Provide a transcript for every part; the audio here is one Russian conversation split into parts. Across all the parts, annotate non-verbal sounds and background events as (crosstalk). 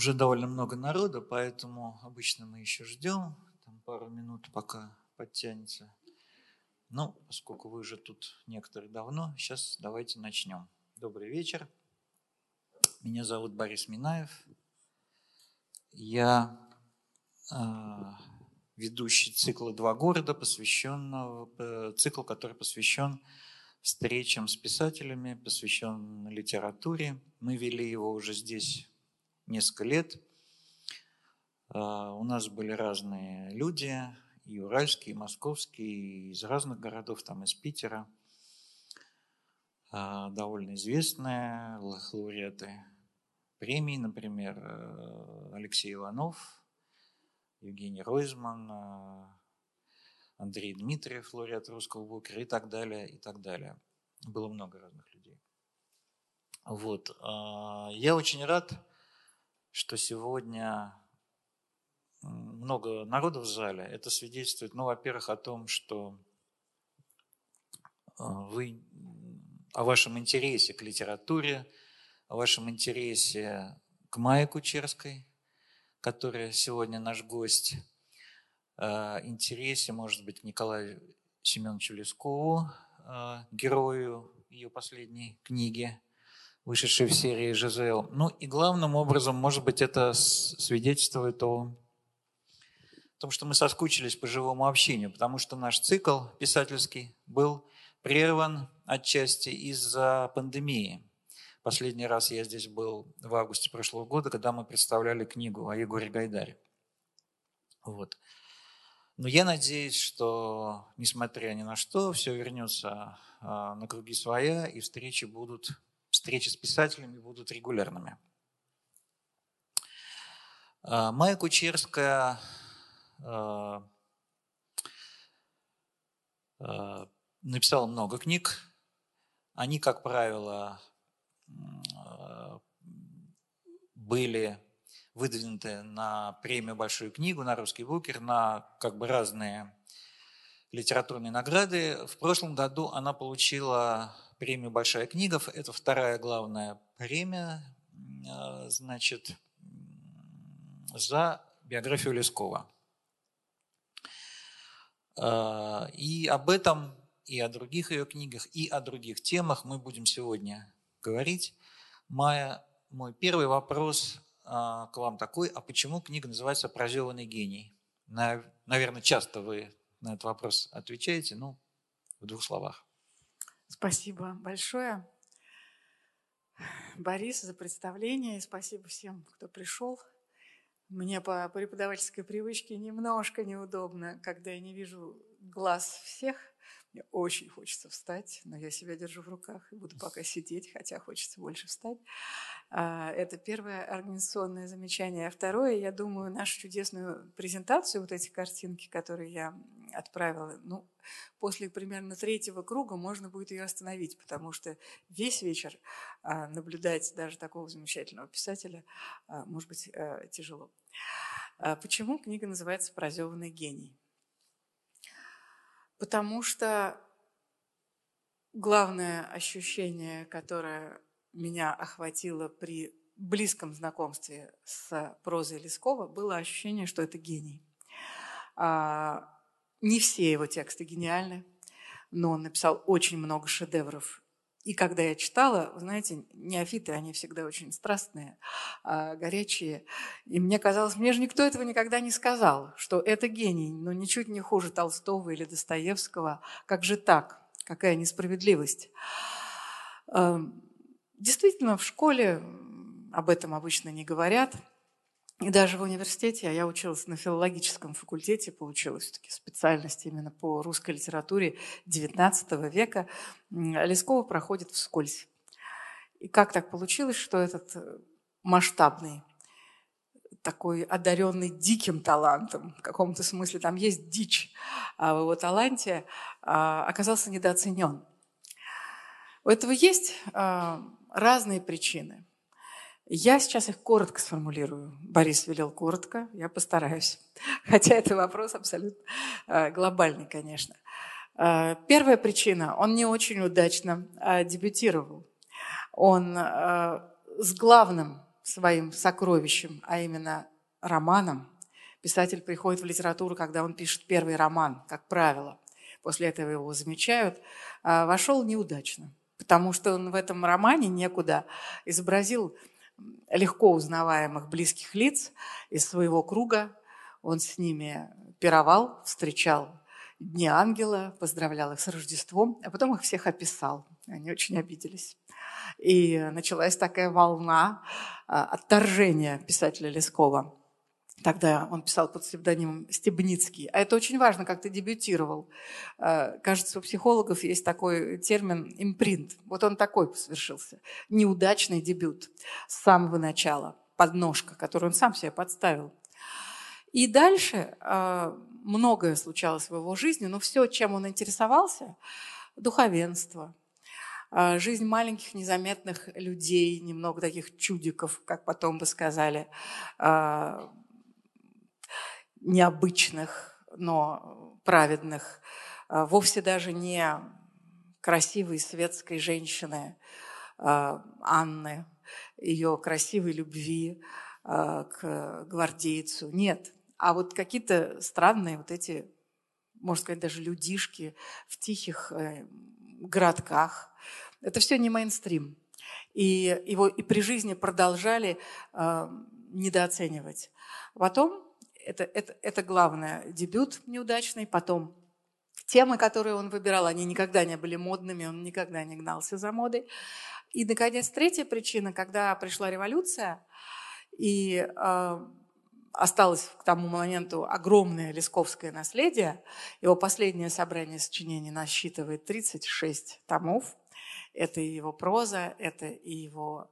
Уже довольно много народа, поэтому обычно мы еще ждем там пару минут, пока подтянется. Ну, поскольку вы уже тут некоторые давно, сейчас давайте начнем. Добрый вечер. Меня зовут Борис Минаев. Я э, ведущий цикла «Два города», посвященного, цикл, который посвящен встречам с писателями, посвящен литературе. Мы вели его уже здесь несколько лет. А, у нас были разные люди, и уральские, и московские, и из разных городов, там из Питера. А, довольно известные лауреаты премий, например, э, Алексей Иванов, Евгений Ройзман, э, Андрей Дмитриев, лауреат русского букера и так далее, и так далее. Было много разных людей. Вот. А, я очень рад, что сегодня много народу в зале. Это свидетельствует, ну, во-первых, о том, что а, вы о вашем интересе к литературе, о вашем интересе к Майе Кучерской, которая сегодня наш гость, интересе, может быть, к Николаю Семеновичу Лескову, а, герою ее последней книги – вышедший в серии «Жизел». Ну и главным образом, может быть, это свидетельствует о том, что мы соскучились по живому общению, потому что наш цикл писательский был прерван отчасти из-за пандемии. Последний раз я здесь был в августе прошлого года, когда мы представляли книгу о Егоре Гайдаре. Вот. Но я надеюсь, что, несмотря ни на что, все вернется а, на круги своя, и встречи будут встречи с писателями будут регулярными. А, Майя Кучерская а, а, написала много книг. Они, как правило, были выдвинуты на премию «Большую книгу», на «Русский букер», на как бы разные литературные награды. В прошлом году она получила премию «Большая книга». Это вторая главная премия, а, значит, за биографию Лескова. А, и об этом, и о других ее книгах, и о других темах мы будем сегодня говорить. Майя, мой первый вопрос а, к вам такой, а почему книга называется «Прозеванный гений»? Наверное, часто вы на этот вопрос отвечаете, ну, в двух словах. Спасибо большое, Борис, за представление. И спасибо всем, кто пришел. Мне по преподавательской привычке немножко неудобно, когда я не вижу глаз всех. Мне очень хочется встать, но я себя держу в руках и буду пока сидеть, хотя хочется больше встать. А, это первое организационное замечание. А второе, я думаю, нашу чудесную презентацию, вот эти картинки, которые я отправила, ну, после примерно третьего круга можно будет ее остановить, потому что весь вечер а, наблюдать даже такого замечательного писателя а, может быть э, тяжело. Почему книга называется «Прозеванный гений»? Потому что главное ощущение, которое меня охватило при близком знакомстве с прозой Лескова, было ощущение, что это гений. А, не все его тексты гениальны, но он написал очень много шедевров. И когда я читала, вы знаете, неофиты, они всегда очень страстные, а, горячие. И мне казалось, мне же никто этого никогда не сказал, что это гений, но ничуть не хуже Толстого или Достоевского. Как же так? Какая несправедливость? Действительно, в школе об этом обычно не говорят. И даже в университете, а я училась на филологическом факультете, получила все-таки специальность именно по русской литературе XIX века, Лескова проходит вскользь. И как так получилось, что этот э, масштабный, такой одаренный диким талантом, в каком-то смысле там есть дичь а в его таланте, а, оказался недооценен. У этого есть а, разные причины. Я сейчас их коротко сформулирую. Борис велел коротко, я постараюсь. (laughs) Хотя это вопрос абсолютно э, глобальный, конечно. Э, первая причина. Он не очень удачно э, дебютировал. Он с главным своим сокровищем, а именно романом. Писатель приходит в литературу, когда он пишет первый роман, как правило. После этого его замечают. Вошел неудачно, потому что он в этом романе некуда изобразил легко узнаваемых близких лиц из своего круга. Он с ними пировал, встречал Дни Ангела, поздравлял их с Рождеством, а потом их всех описал. Они очень обиделись. И началась такая волна а, отторжения писателя Лескова. Тогда он писал под псевдонимом Стебницкий. А это очень важно, как ты дебютировал. А, кажется, у психологов есть такой термин импринт. Вот он такой совершился. Неудачный дебют с самого начала. Подножка, которую он сам себе подставил. И дальше а, многое случалось в его жизни, но все, чем он интересовался, духовенство, а, жизнь маленьких незаметных людей, немного таких чудиков, как потом бы сказали, необычных, но праведных, а, вовсе даже не красивой светской женщины Анны, ее красивой любви к гвардейцу. Нет, а вот какие-то странные вот эти, можно сказать, даже людишки в тихих э, городках. Это все не мейнстрим. И его и при жизни продолжали недооценивать. Потом, это, это, это главное, дебют неудачный, потом темы, которые он выбирал, они никогда не были модными, он никогда не гнался за модой. И, наконец, третья причина, когда пришла революция, и э, осталось к тому моменту огромное лесковское наследие. Его последнее собрание сочинений насчитывает 36 томов. Это и его проза, это и его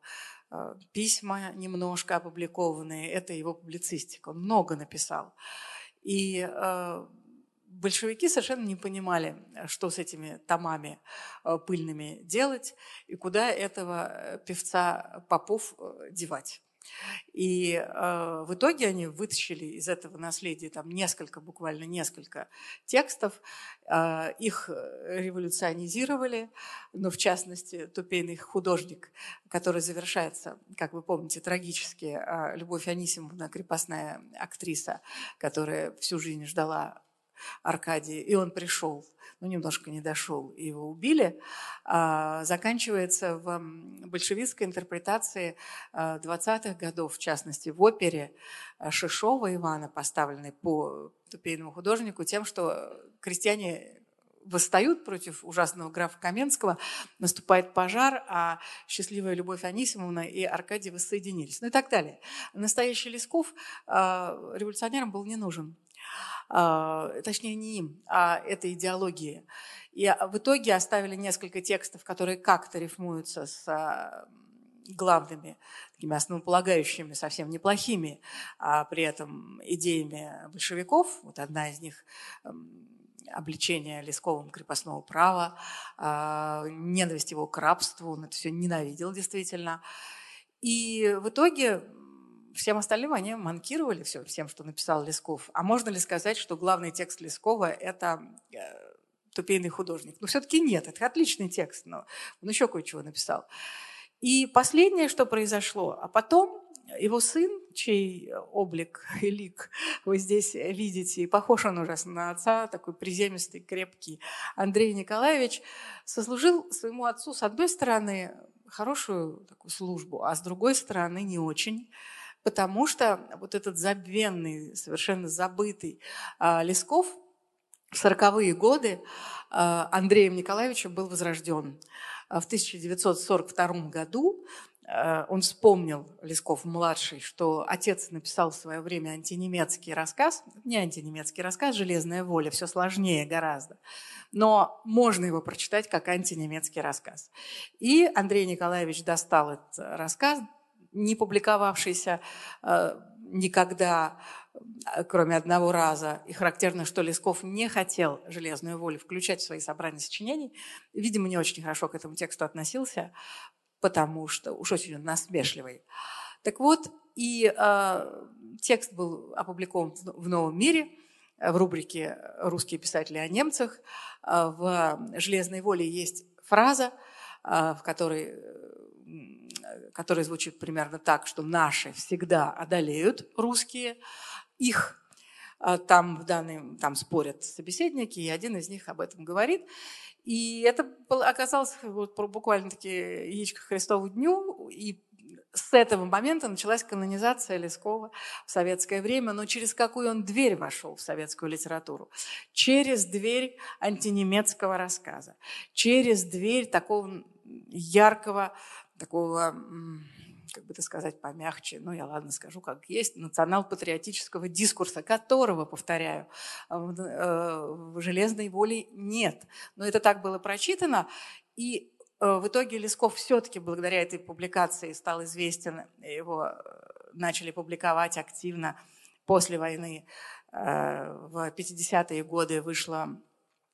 письма немножко опубликованные, это его публицистика. Он много написал. И э, большевики совершенно не понимали, что с этими томами э, пыльными делать и куда этого э, певца Попов э, девать. И э, в итоге они вытащили из этого наследия там несколько, буквально несколько текстов, э, их революционизировали, но в частности «Тупейный художник», который завершается, как вы помните, трагически, э, Любовь Анисимовна, крепостная актриса, которая всю жизнь ждала Аркадия, и он пришел – ну, немножко не дошел, и его убили, а, заканчивается в большевистской интерпретации 20-х а, годов, в частности, в опере а, Шишова Ивана, поставленной по тупейному художнику, тем, что крестьяне восстают против ужасного графа Каменского, наступает пожар, а счастливая Любовь Анисимовна и Аркадий воссоединились. Ну и так далее. Настоящий Лесков революционерам был не нужен. А, точнее не им, а этой идеологии. И в итоге оставили несколько текстов, которые как-то рифмуются с а, главными, такими основополагающими, совсем неплохими, а при этом идеями большевиков. Вот одна из них обличение Лесковым крепостного права, а, ненависть его к рабству, он это все ненавидел действительно. И в итоге Всем остальным они манкировали все, всем, что написал Лесков. А можно ли сказать, что главный текст Лескова – это э, тупейный художник? Ну, все-таки нет, это отличный текст, но он еще кое-чего написал. И последнее, что произошло, а потом его сын, чей облик (laughs) и лик вы здесь видите, и похож он ужасно на отца, такой приземистый, крепкий, Андрей Николаевич, сослужил своему отцу, с одной стороны, хорошую такую службу, а с другой стороны, не очень потому что вот этот забвенный, совершенно забытый а, Лесков в 40-е годы а, Андреем Николаевичем был возрожден. В 1942 году а, он вспомнил, Лесков-младший, что отец написал в свое время антинемецкий рассказ. Не антинемецкий рассказ, «Железная воля», все сложнее гораздо. Но можно его прочитать как антинемецкий рассказ. И Андрей Николаевич достал этот рассказ, не публиковавшийся э, никогда, э, кроме одного раза. И характерно, что Лесков не хотел «Железную волю» включать в свои собрания сочинений. Видимо, не очень хорошо к этому тексту относился, потому что уж очень насмешливый. Так вот, и э, текст был опубликован в «Новом мире», в рубрике «Русские писатели о немцах». Э, в «Железной воле» есть фраза, в которой который звучит примерно так, что наши всегда одолеют русские, их а, там в данный, там спорят собеседники, и один из них об этом говорит. И это оказалось вот буквально-таки яичко Христову дню, и с этого момента началась канонизация Лескова в советское время, но через какую он дверь вошел в советскую литературу? Через дверь антинемецкого рассказа, через дверь такого яркого, такого как бы это сказать помягче, ну я ладно скажу, как есть, национал-патриотического дискурса, которого, повторяю, в, э, в «Железной воле» нет. Но это так было прочитано, и э, в итоге Лесков все-таки благодаря этой публикации стал известен, его э, начали публиковать активно после войны. В 50-е годы вышло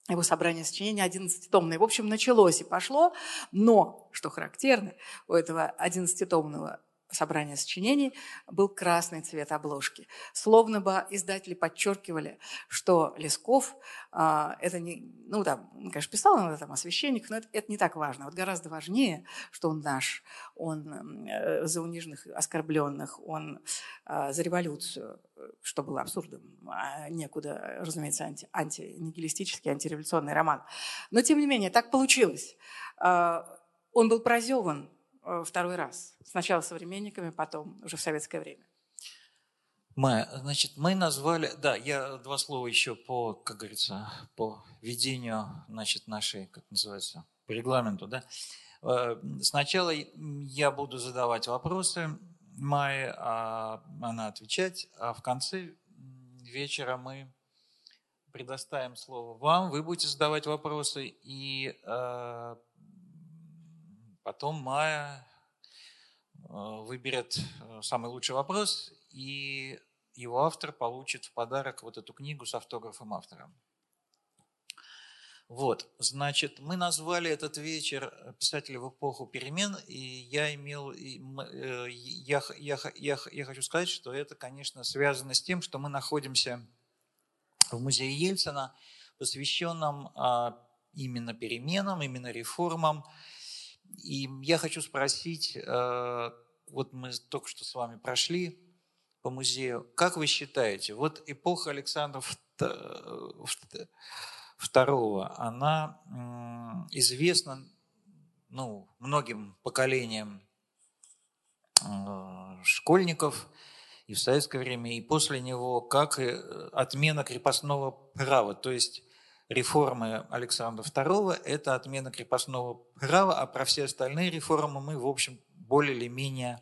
его собрание сочинений 11-томное. В общем, началось и пошло, но, что характерно, у этого 11-томного собрания сочинений был красный цвет обложки. Словно бы издатели подчеркивали, что Лесков а, это не, ну он, конечно, писал он там о священниках, но это, это не так важно. Вот гораздо важнее, что он наш, он э, за униженных, оскорбленных, он э, за революцию, что было абсурдом, а некуда, разумеется, анти, антинигилистический, антиреволюционный роман. Но, тем не менее, так получилось. Э, он был прозеван второй раз. Сначала современниками, потом уже в советское время. Майя, значит, мы назвали, да, я два слова еще по, как говорится, по ведению, значит, нашей, как называется, по регламенту, да. Э, сначала я буду задавать вопросы Майе, а она отвечать, а в конце вечера мы предоставим слово вам, вы будете задавать вопросы, и э, Потом Майя э, выберет э, самый лучший вопрос, и его автор получит в подарок вот эту книгу с автографом автора. Вот, значит, мы назвали этот вечер «Писатели в эпоху перемен», и я имел, э, я, я, я, я хочу сказать, что это, конечно, связано с тем, что мы находимся в музее Ельцина, посвященном а, именно переменам, именно реформам, и я хочу спросить, э, вот мы только что с вами прошли по музею, как вы считаете, вот эпоха Александра II, она известна ну, многим поколениям э, школьников и в советское время, и после него, как отмена крепостного права. То есть реформы Александра II – это отмена крепостного права, а про все остальные реформы мы, в общем, более или менее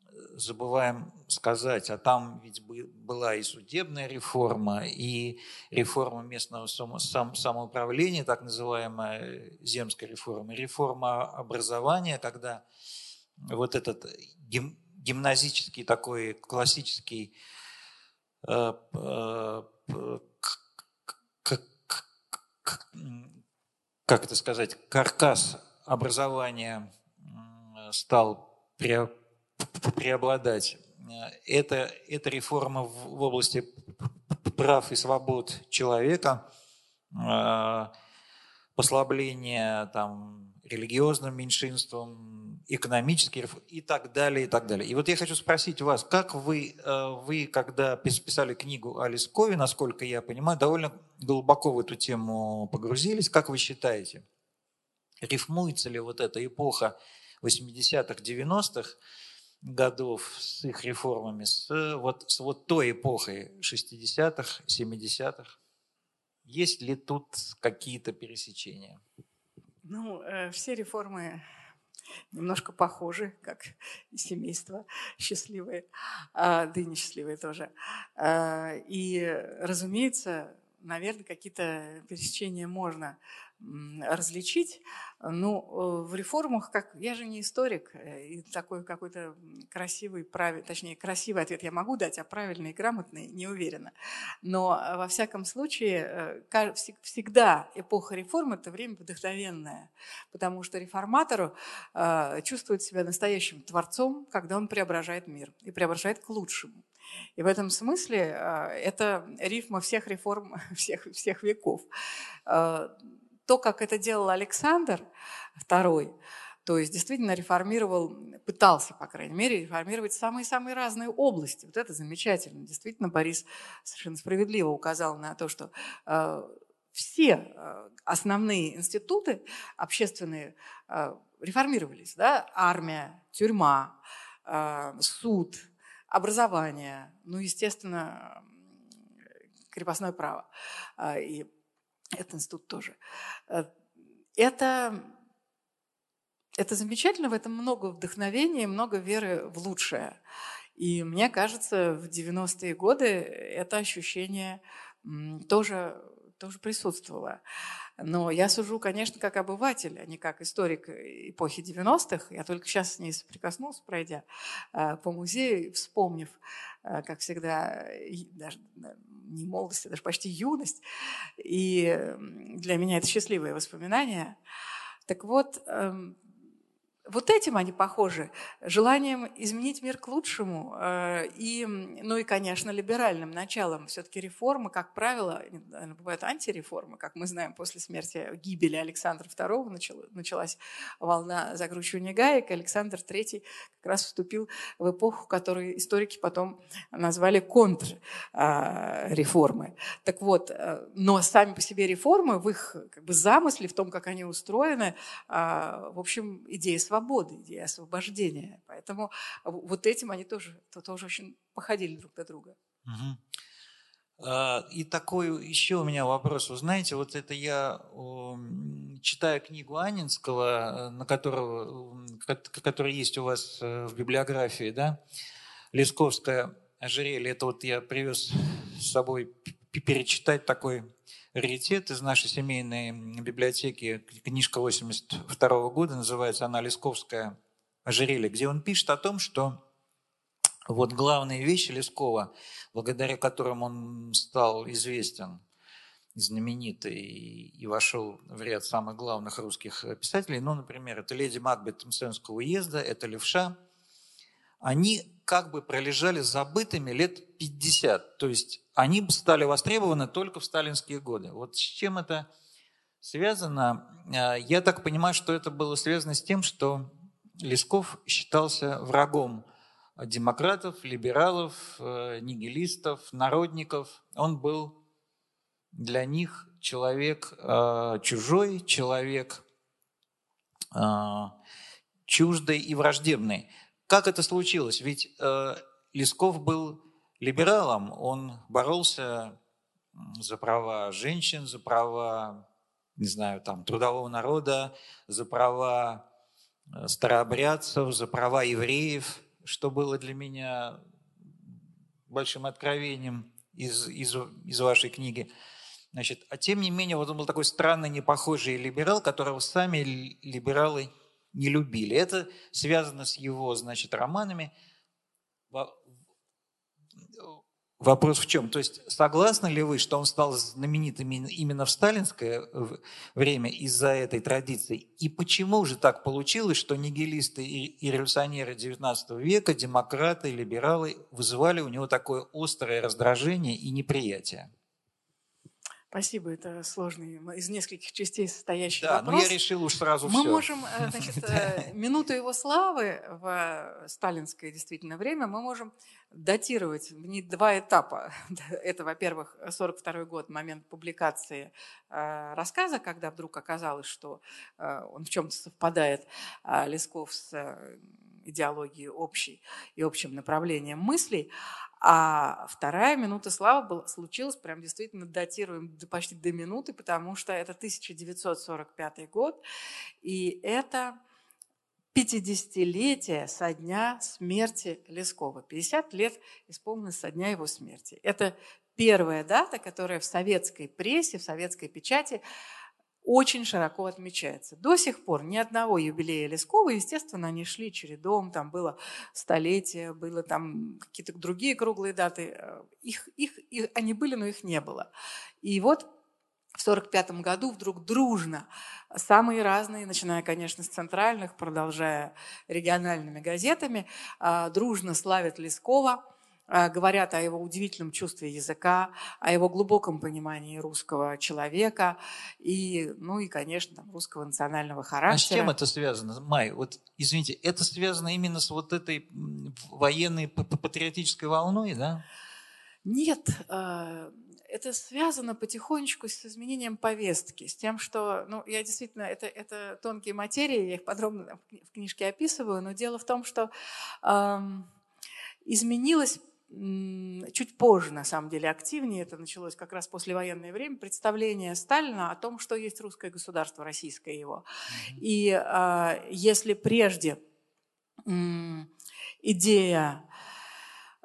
э, забываем сказать. А там ведь была и судебная реформа, и реформа местного самоуправления, так называемая земская реформа, реформа образования, когда вот этот гимназический такой классический э, э, как это сказать, каркас образования стал преобладать. Это, это реформа в области прав и свобод человека, а, послабление там, религиозным меньшинствам, экономические и так далее, и так далее. И вот я хочу спросить вас, как вы, э, вы когда писали книгу о Лескове, насколько я понимаю, довольно глубоко в эту тему погрузились, как вы считаете, рифмуется ли вот эта эпоха 80-х, 90-х годов с их реформами, с вот, с вот той эпохой 60-х, 70-х? Есть ли тут какие-то пересечения? Ну, э, все реформы немножко похожи, как (laughs) семейство счастливые, а, да и несчастливые тоже. А, и, разумеется, наверное, какие-то пересечения можно различить. Ну, э, в реформах, как я же не историк, э, и такой какой-то красивый, прав... точнее, красивый ответ я могу дать, а правильный и грамотный не уверена. Но э, во всяком случае, всегда эпоха реформ – это время вдохновенное, потому что реформатору чувствует себя настоящим творцом, когда он преображает мир и преображает к лучшему. И в этом смысле это рифма всех реформ (laughs) всех, всех веков то, как это делал Александр II, То есть действительно реформировал, пытался, по крайней мере, реформировать самые-самые разные области. Вот это замечательно. Действительно, Борис совершенно справедливо указал на то, что э, все э, основные институты общественные э, реформировались. Да? Армия, тюрьма, суд, образование, ну, естественно, крепостное право. И этот институт тоже. Э, это, это замечательно, в этом много вдохновения, много веры в лучшее. И мне кажется, в 90-е годы это ощущение тоже, тоже присутствовало. Но я сужу, конечно, как обыватель, а не как историк эпохи 90-х. Я только сейчас с ней соприкоснулся, пройдя э, по музею, вспомнив, э, как всегда, даже не молодость, а даже почти юность. И для меня это счастливые воспоминания. Так вот, эм, вот этим они похожи, желанием изменить мир к лучшему э, и, ну и, конечно, либеральным началом. Все-таки реформы, как правило, бывают антиреформы, как мы знаем, после смерти, гибели Александра II началась волна закручивания гаек, Александр III как раз вступил в эпоху, которую историки потом назвали контрреформы. Так вот, э, но сами по себе реформы в их как бы, замысле, в том, как они устроены, в общем, идея свободы свободы, идея освобождения. Поэтому вот этим они тоже, тоже очень походили друг на друга. Угу. И такой еще у меня вопрос. Вы знаете, вот это я читаю книгу Анинского, на которого, которая есть у вас э, в библиографии, да, Лесковская ожерелье. Это вот я привез с собой перечитать такой раритет из нашей семейной библиотеки, книжка 82 года, называется она «Лесковская. Ожерелье», где он пишет о том, что вот главные вещи Лескова, благодаря которым он стал известен, знаменитый и вошел в ряд самых главных русских писателей, ну, например, это «Леди Макбет Мсенского уезда», это «Левша», они как бы пролежали забытыми лет 50. То есть они стали востребованы только в сталинские годы. Вот с чем это связано? А, я так понимаю, что это было связано с тем, что Лесков считался врагом демократов, либералов, э, нигилистов, народников. Он был для них человек э, чужой, человек э, чуждый и враждебный. Как это случилось? Ведь э, Лесков был либералом, он боролся за права женщин, за права, не знаю, там, трудового народа, за права э, старообрядцев, за права евреев, что было для меня большим откровением из, из, из вашей книги. Значит, а тем не менее, вот он был такой странный, непохожий либерал, которого сами либералы не любили. Это связано с его, значит, романами. Вопрос в чем? То есть согласны ли вы, что он стал знаменитым именно в сталинское время из-за этой традиции? И почему же так получилось, что нигилисты и революционеры XIX века, демократы, либералы вызывали у него такое острое раздражение и неприятие? Спасибо, это сложный, из нескольких частей состоящий да, вопрос. Да, но я решил уж сразу Мы все. можем, э, (laughs) значит, э, минуту его славы в сталинское действительно время мы можем датировать в не два этапа. (laughs) Это, во-первых, 42 год, момент публикации э, рассказа, когда вдруг оказалось, что он в чем-то совпадает Лесков с идеологией общей и общим направлением мыслей. А вторая минута славы была, случилась, прям действительно датируем почти до минуты, потому что это 1945 год, и это 50-летие со дня смерти Лескова. 50 лет исполнилось со дня его смерти. Это первая дата, которая в советской прессе, в советской печати очень широко отмечается. До сих пор ни одного юбилея Лескова, естественно, они шли чередом, там было столетие, было там какие-то другие круглые даты. Э, их, их, их, они были, но их не было. И вот в 1945 году вдруг дружно самые разные, начиная, конечно, с центральных, продолжая региональными газетами, э, дружно славят Лескова – говорят о его удивительном чувстве языка, о его глубоком понимании русского человека и, ну и, конечно, русского национального характера. А с чем это связано, Май? Вот, извините, это связано именно с вот этой военной патриотической волной, да? Нет, а, это связано потихонечку с изменением повестки, с тем, что, ну, я действительно, это, это тонкие материи, я их подробно в книжке описываю, но дело в том, что изменилось чуть позже, на самом деле, активнее, это началось как раз послевоенное время, представление Сталина о том, что есть русское государство, российское его. И э, если прежде э, идея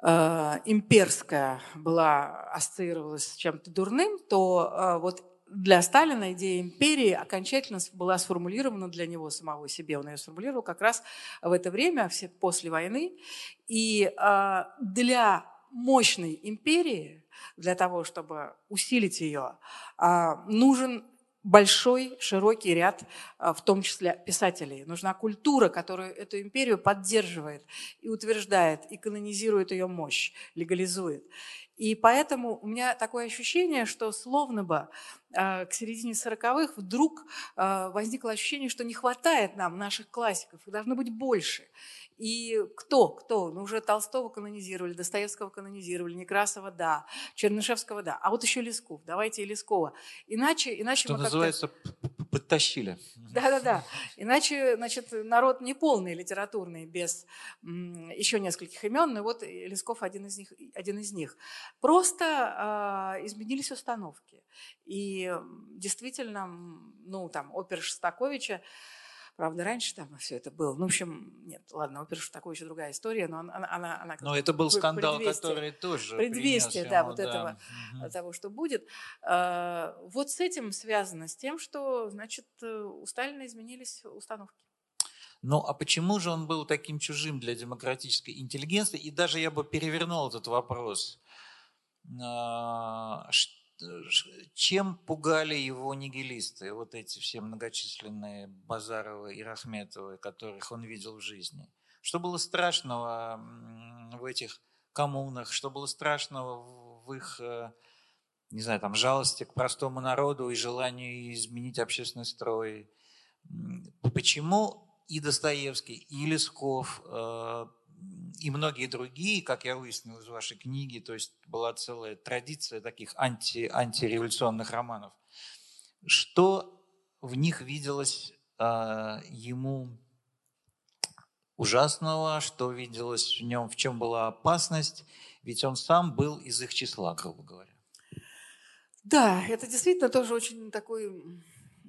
э, имперская была, ассоциировалась с чем-то дурным, то э, вот для Сталина идея империи окончательно была сформулирована для него самого себе. Он ее сформулировал как раз в это время, после войны. И а, для мощной империи, для того, чтобы усилить ее, а, нужен большой, широкий ряд, а, в том числе писателей. Нужна культура, которая эту империю поддерживает и утверждает, и канонизирует ее мощь, легализует. И поэтому у меня такое ощущение, что словно бы э, к середине 40-х вдруг э, возникло ощущение, что не хватает нам наших классиков, их должно быть больше. И кто? Кто? Ну, уже Толстого канонизировали, Достоевского канонизировали, Некрасова – да, Чернышевского – да. А вот еще Лесков. Давайте и Лескова. Иначе, иначе Что называется, подтащили. Да-да-да. Иначе, значит, народ не полный литературный, без еще нескольких имен, но вот Лесков один из них. Один из них. Просто э, изменились установки. И действительно, ну, там, опера Шостаковича, Правда, раньше там все это было. Ну, в общем, нет, ладно, опера такое еще другая история, но она... она, она но это был скандал, который тоже Предвестие, да, ему, вот да. этого, угу. того, что будет. А, вот с этим связано, с тем, что, значит, у Сталина изменились установки. Ну, а почему же он был таким чужим для демократической интеллигенции? И даже я бы перевернул этот вопрос. А, чем пугали его нигилисты, вот эти все многочисленные Базаровы и Рахметовы, которых он видел в жизни? Что было страшного в этих коммунах, что было страшного в их, э, не знаю, там, жалости к простому народу и желанию изменить общественный строй? Почему и Достоевский, и Лесков э, и многие другие, как я выяснил из вашей книги, то есть была целая традиция таких анти, антиреволюционных романов. Что в них виделось э, ему ужасного, что виделось в нем, в чем была опасность, ведь он сам был из их числа, грубо говоря. Да, это действительно тоже очень такой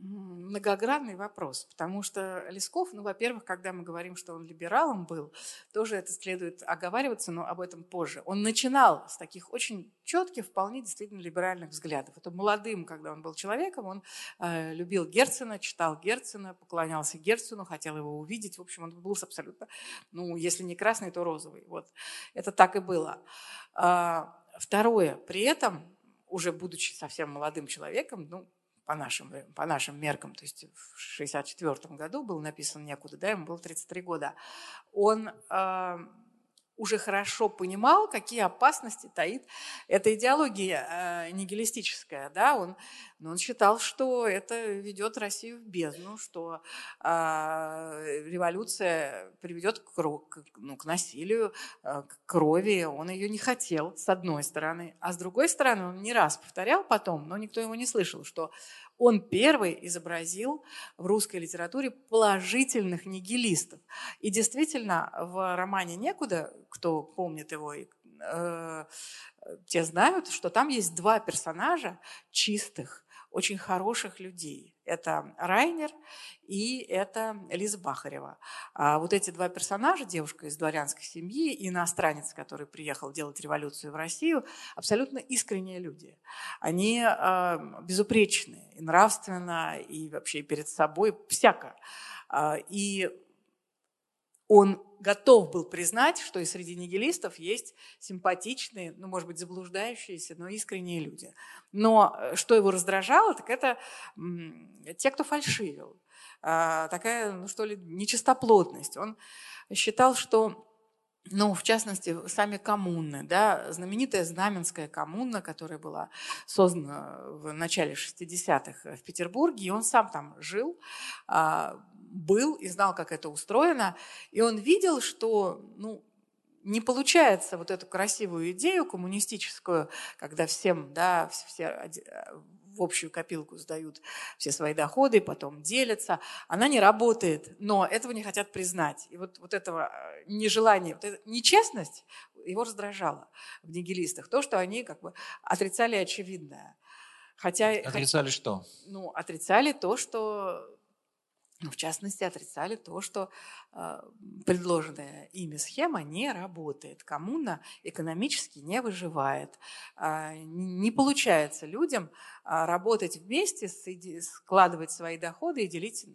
многогранный вопрос, потому что Лесков, ну, во-первых, когда мы говорим, что он либералом был, тоже это следует оговариваться, но об этом позже. Он начинал с таких очень четких, вполне действительно либеральных взглядов. Это молодым, когда он был человеком, он э, любил Герцена, читал Герцена, поклонялся Герцену, хотел его увидеть. В общем, он был абсолютно, ну, если не красный, то розовый. Вот. Это так и было. А, второе, при этом, уже будучи совсем молодым человеком, ну, по нашим, по нашим меркам, то есть в 1964 году был написан «Некуда», да, ему было 33 года, он э, уже хорошо понимал, какие опасности таит эта идеология э, нигилистическая. Да? Он, но он считал, что это ведет Россию в бездну, что э, революция приведет к, к, ну, к насилию, э, к крови. Он ее не хотел, с одной стороны. А с другой стороны, он не раз повторял потом, но никто его не слышал, что он первый изобразил в русской литературе положительных нигилистов. И действительно, в романе «Некуда», кто помнит его, э, те знают, что там есть два персонажа чистых, очень хороших людей. Это Райнер и это Лиза Бахарева. А вот эти два персонажа, девушка из дворянской семьи и иностранец, который приехал делать революцию в Россию, абсолютно искренние люди. Они э, безупречные и нравственно, и вообще перед собой всяко. Э, и он готов был признать, что и среди нигилистов есть симпатичные, ну, может быть, заблуждающиеся, но искренние люди. Но э, что его раздражало, так это те, кто фальшивил. А, такая, ну что ли, нечистоплотность. Он считал, что ну, в частности, сами коммуны, да, знаменитая Знаменская коммуна, которая была создана в начале 60-х в Петербурге, и он сам там жил, а, был и знал, как это устроено, и он видел, что, ну, не получается вот эту красивую идею коммунистическую, когда всем, да, все в общую копилку сдают все свои доходы, потом делятся. Она не работает, но этого не хотят признать. И вот, вот этого э, нежелания, вот эта нечестность его раздражала в нигилистах. То, что они как бы отрицали очевидное. Хотя, отрицали что? Ну, отрицали то, что в частности, отрицали то, что э, предложенная ими схема не работает. Коммуна экономически не выживает. Э, не получается людям э, работать вместе, складывать свои доходы и делить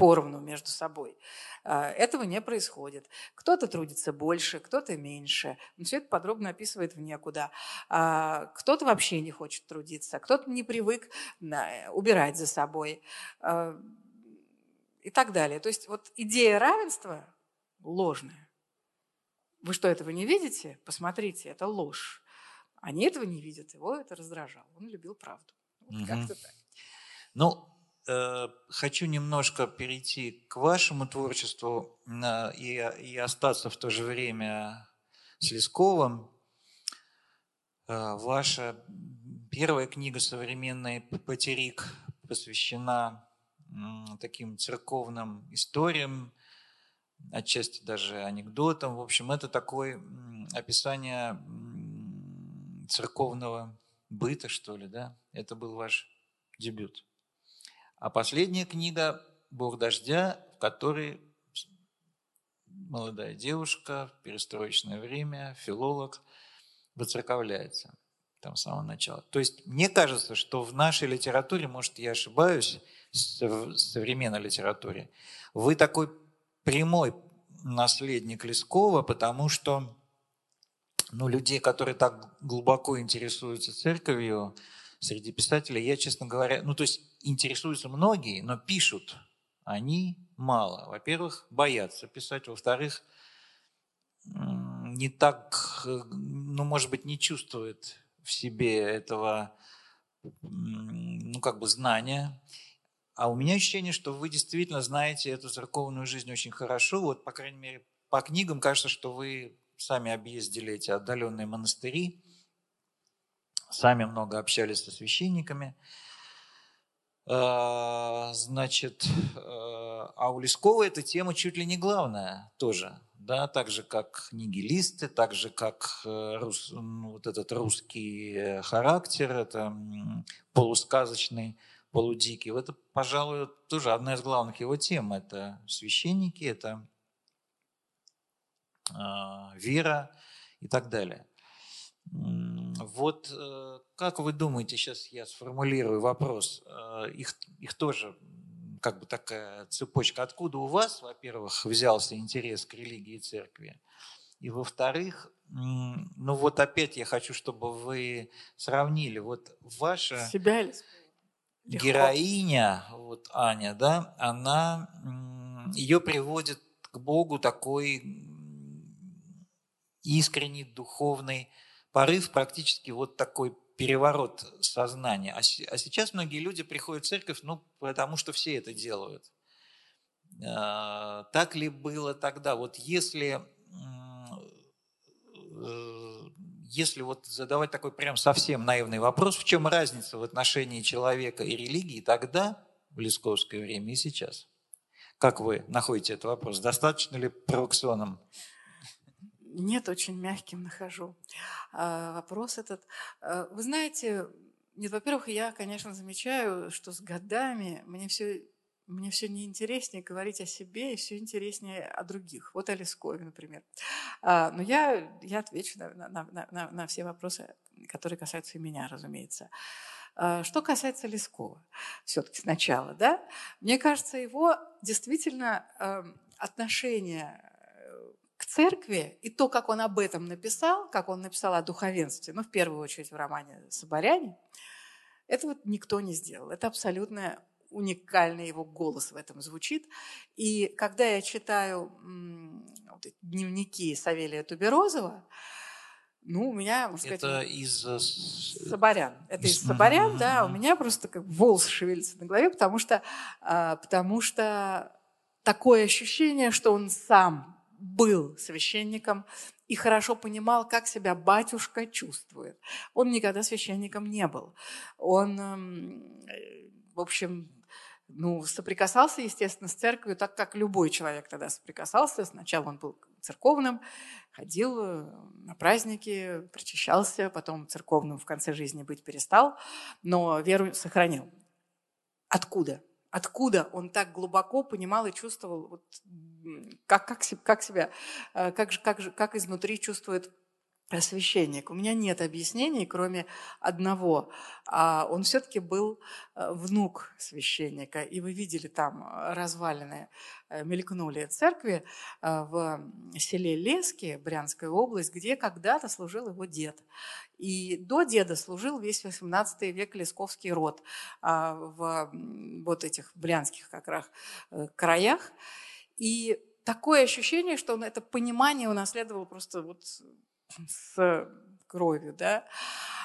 поровну между собой. А, этого не происходит. Кто-то трудится больше, кто-то меньше. Но все это подробно описывает в некуда. А, кто-то вообще не хочет трудиться, кто-то не привык убирать за собой а, и так далее. То есть вот идея равенства ложная. Вы что, этого не видите? Посмотрите, это ложь. Они этого не видят, его это раздражало. Он любил правду. Вот угу. Как-то так. Ну, Э, хочу немножко перейти к вашему творчеству и, и остаться в то же время с Лесковым. Э, ваша первая книга «Современный патерик» посвящена таким церковным историям, отчасти даже анекдотам. В общем, это такое описание церковного быта, что ли, да? Это был ваш дебют. А последняя книга «Бог дождя», в которой молодая девушка в перестроечное время, филолог, выцерковляется там с самого начала. То есть мне кажется, что в нашей литературе, может, я ошибаюсь, в современной литературе, вы такой прямой наследник Лескова, потому что ну, людей, которые так глубоко интересуются церковью, среди писателей, я, честно говоря, ну, то есть интересуются многие, но пишут они мало. Во-первых, боятся писать, во-вторых, не так, ну, может быть, не чувствуют в себе этого, ну, как бы знания. А у меня ощущение, что вы действительно знаете эту церковную жизнь очень хорошо. Вот, по крайней мере, по книгам кажется, что вы сами объездили эти отдаленные монастыри, сами много общались со священниками. А, значит, э, а у Лескова эта тема чуть ли не главная тоже. Да, так же, как нигилисты, так же, как э, рус, ну, вот этот русский характер, это полусказочный, полудикий. Это, пожалуй, тоже одна из главных его тем. Это священники, это э, вера и так далее. Вот э, как вы думаете, сейчас я сформулирую вопрос, э, их, их тоже как бы такая цепочка. Откуда у вас, во-первых, взялся интерес к религии и церкви? И во-вторых, ну вот опять я хочу, чтобы вы сравнили. Вот ваша Себя героиня, вот Аня, да, она, ее приводит к Богу такой искренний, духовный порыв практически вот такой переворот сознания. А, а сейчас многие люди приходят в церковь, ну, потому что все это делают. А, так ли было тогда? Вот если, э, если вот задавать такой прям совсем наивный вопрос, в чем разница в отношении человека и религии тогда, в Лесковское время и сейчас? Как вы находите этот вопрос? Достаточно ли провокационным? Нет, очень мягким нахожу. А, вопрос этот. А, вы знаете, нет, во-первых, я, конечно, замечаю, что с годами мне все мне все неинтереснее говорить о себе и все интереснее о других. Вот о Лескове, например. А, но я, я отвечу на, на, на, на все вопросы, которые касаются и меня, разумеется. Что касается Лескова, все-таки сначала, да, мне кажется, его действительно эм, отношение к церкви и то, как он об этом написал, как он написал о духовенстве, ну, в первую очередь в романе «Соборяне», это вот никто не сделал. Это абсолютная уникальный его голос в этом звучит. И когда я читаю дневники Савелия Туберозова, ну, у меня, можно сказать... Это из... Э, Соборян. Это из Соборян, да. У меня просто как волос шевелится на голове, потому что, а, потому что такое ощущение, что он сам был священником и хорошо понимал, как себя батюшка чувствует. Он никогда священником не был. Он, эм, в общем, ну, соприкасался, естественно, с церковью, так как любой человек тогда соприкасался. Сначала он был церковным, ходил э, на праздники, причащался, потом церковным в конце жизни быть перестал, но веру сохранил. Откуда? Откуда он так глубоко понимал и чувствовал, вот, как, как, как себя, э, как, же, как, же, как изнутри чувствует священник. У меня нет объяснений, кроме одного. А он все-таки был э, внук священника. И вы видели там развалины, э, мелькнули церкви в селе Лески, Брянская область, где когда-то служил его дед. И до деда служил весь 18 век Лесковский род в вот этих брянских как раз краях. И такое ощущение, что он это понимание унаследовал просто вот (laughs) с кровью, да,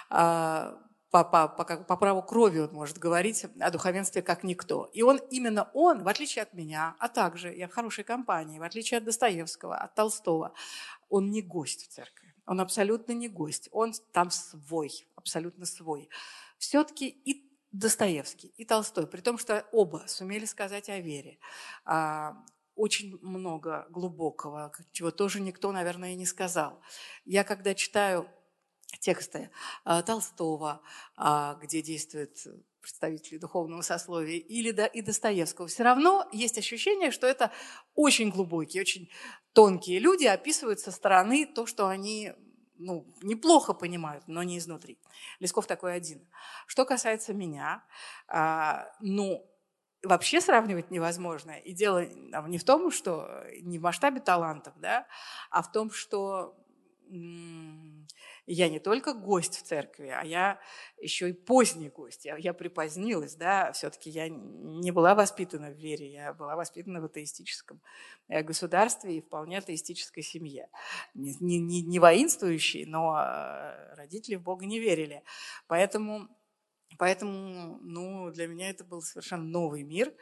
а, по, по, по, по праву крови он может говорить о духовенстве как никто. И он, именно он, в отличие от меня, а также я в хорошей компании, в отличие от Достоевского, от Толстого, он не гость в церкви. Он абсолютно не гость. Он там свой, абсолютно свой. Все-таки и Достоевский, и Толстой, при том, что оба сумели сказать о вере. Очень много глубокого, чего тоже никто, наверное, и не сказал. Я когда читаю тексты а, Толстого, а, где действуют представители духовного сословия, или да, и Достоевского, все равно есть ощущение, что это очень глубокие, очень тонкие люди описывают со стороны то, что они ну, неплохо понимают, но не изнутри. Лесков такой один. Что касается меня, а, ну, вообще сравнивать невозможно. И дело не в том, что не в масштабе талантов, да, а в том, что я не только гость в церкви, а я еще и поздний гость. Я, я припозднилась, да, все-таки я не была воспитана в вере, я была воспитана в атеистическом э, государстве и вполне атеистической семье. Не, не, не воинствующей, но э, родители в Бога не верили. Поэтому Поэтому ну, для меня это был совершенно новый мир,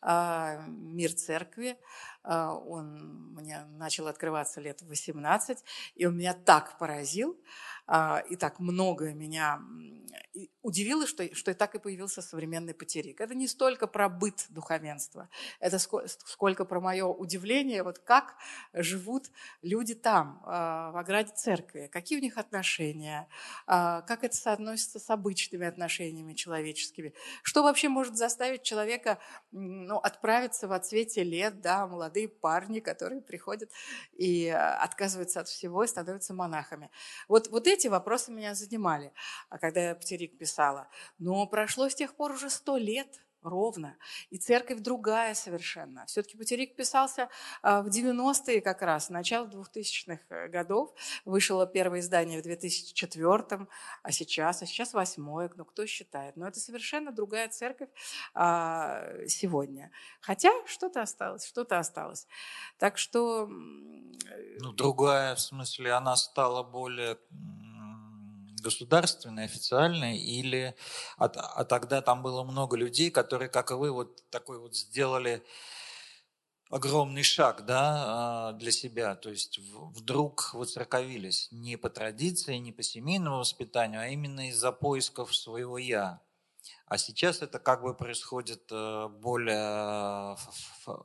а, мир церкви. А, он мне начал открываться лет в 18, и он меня так поразил, а, и так много меня удивило, что, что и так и появился современный потерик. Это не столько про быт духовенства, это сколько про мое удивление, вот как живут люди там, в ограде церкви, какие у них отношения, как это соотносится с обычными отношениями человеческими, что вообще может заставить человека ну, отправиться в отсвете лет, да, молодые парни, которые приходят и э, отказываются от всего и становятся монахами. Вот, вот эти вопросы меня занимали, а когда я Птерик писала. Но прошло с тех пор уже сто лет – ровно. И церковь другая совершенно. Все-таки Патерик писался а, в 90-е как раз, начало 2000-х э, годов. Вышло первое издание в 2004 а сейчас, а сейчас восьмое, ну кто считает. Но это совершенно другая церковь а, сегодня. Хотя что-то осталось, что-то осталось. Так что... Ну, другая, в смысле, она стала более государственной, официальной, или а, а тогда там было много людей, которые, как и вы, вот такой вот сделали огромный шаг да, а, для себя, то есть вдруг воцерковились не по традиции, не по семейному воспитанию, а именно из-за поисков своего «я». А сейчас это как бы происходит э, более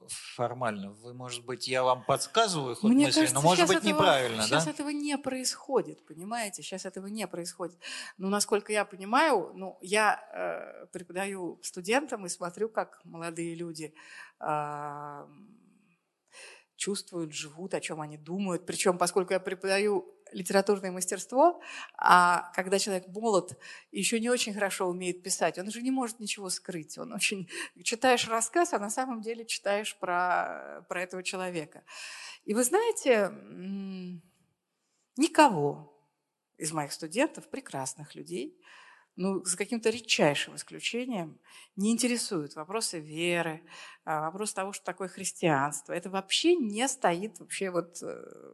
формально. Вы, может быть, я вам подсказываю ход Мне мысли, кажется, но может быть этого, неправильно, сейчас да? этого не происходит, понимаете? Сейчас этого не происходит. Ну, насколько я понимаю, ну, я э, преподаю студентам и смотрю, как молодые люди э, чувствуют, живут, о чем они думают. Причем, поскольку я преподаю литературное мастерство, а когда человек молод еще не очень хорошо умеет писать, он же не может ничего скрыть. Он очень... Читаешь рассказ, а на самом деле читаешь про, про этого человека. И вы знаете, никого из моих студентов, прекрасных людей, ну, за каким-то редчайшим исключением, не интересуют вопросы веры, а, вопрос того, что такое христианство. Это вообще не стоит вообще вот э,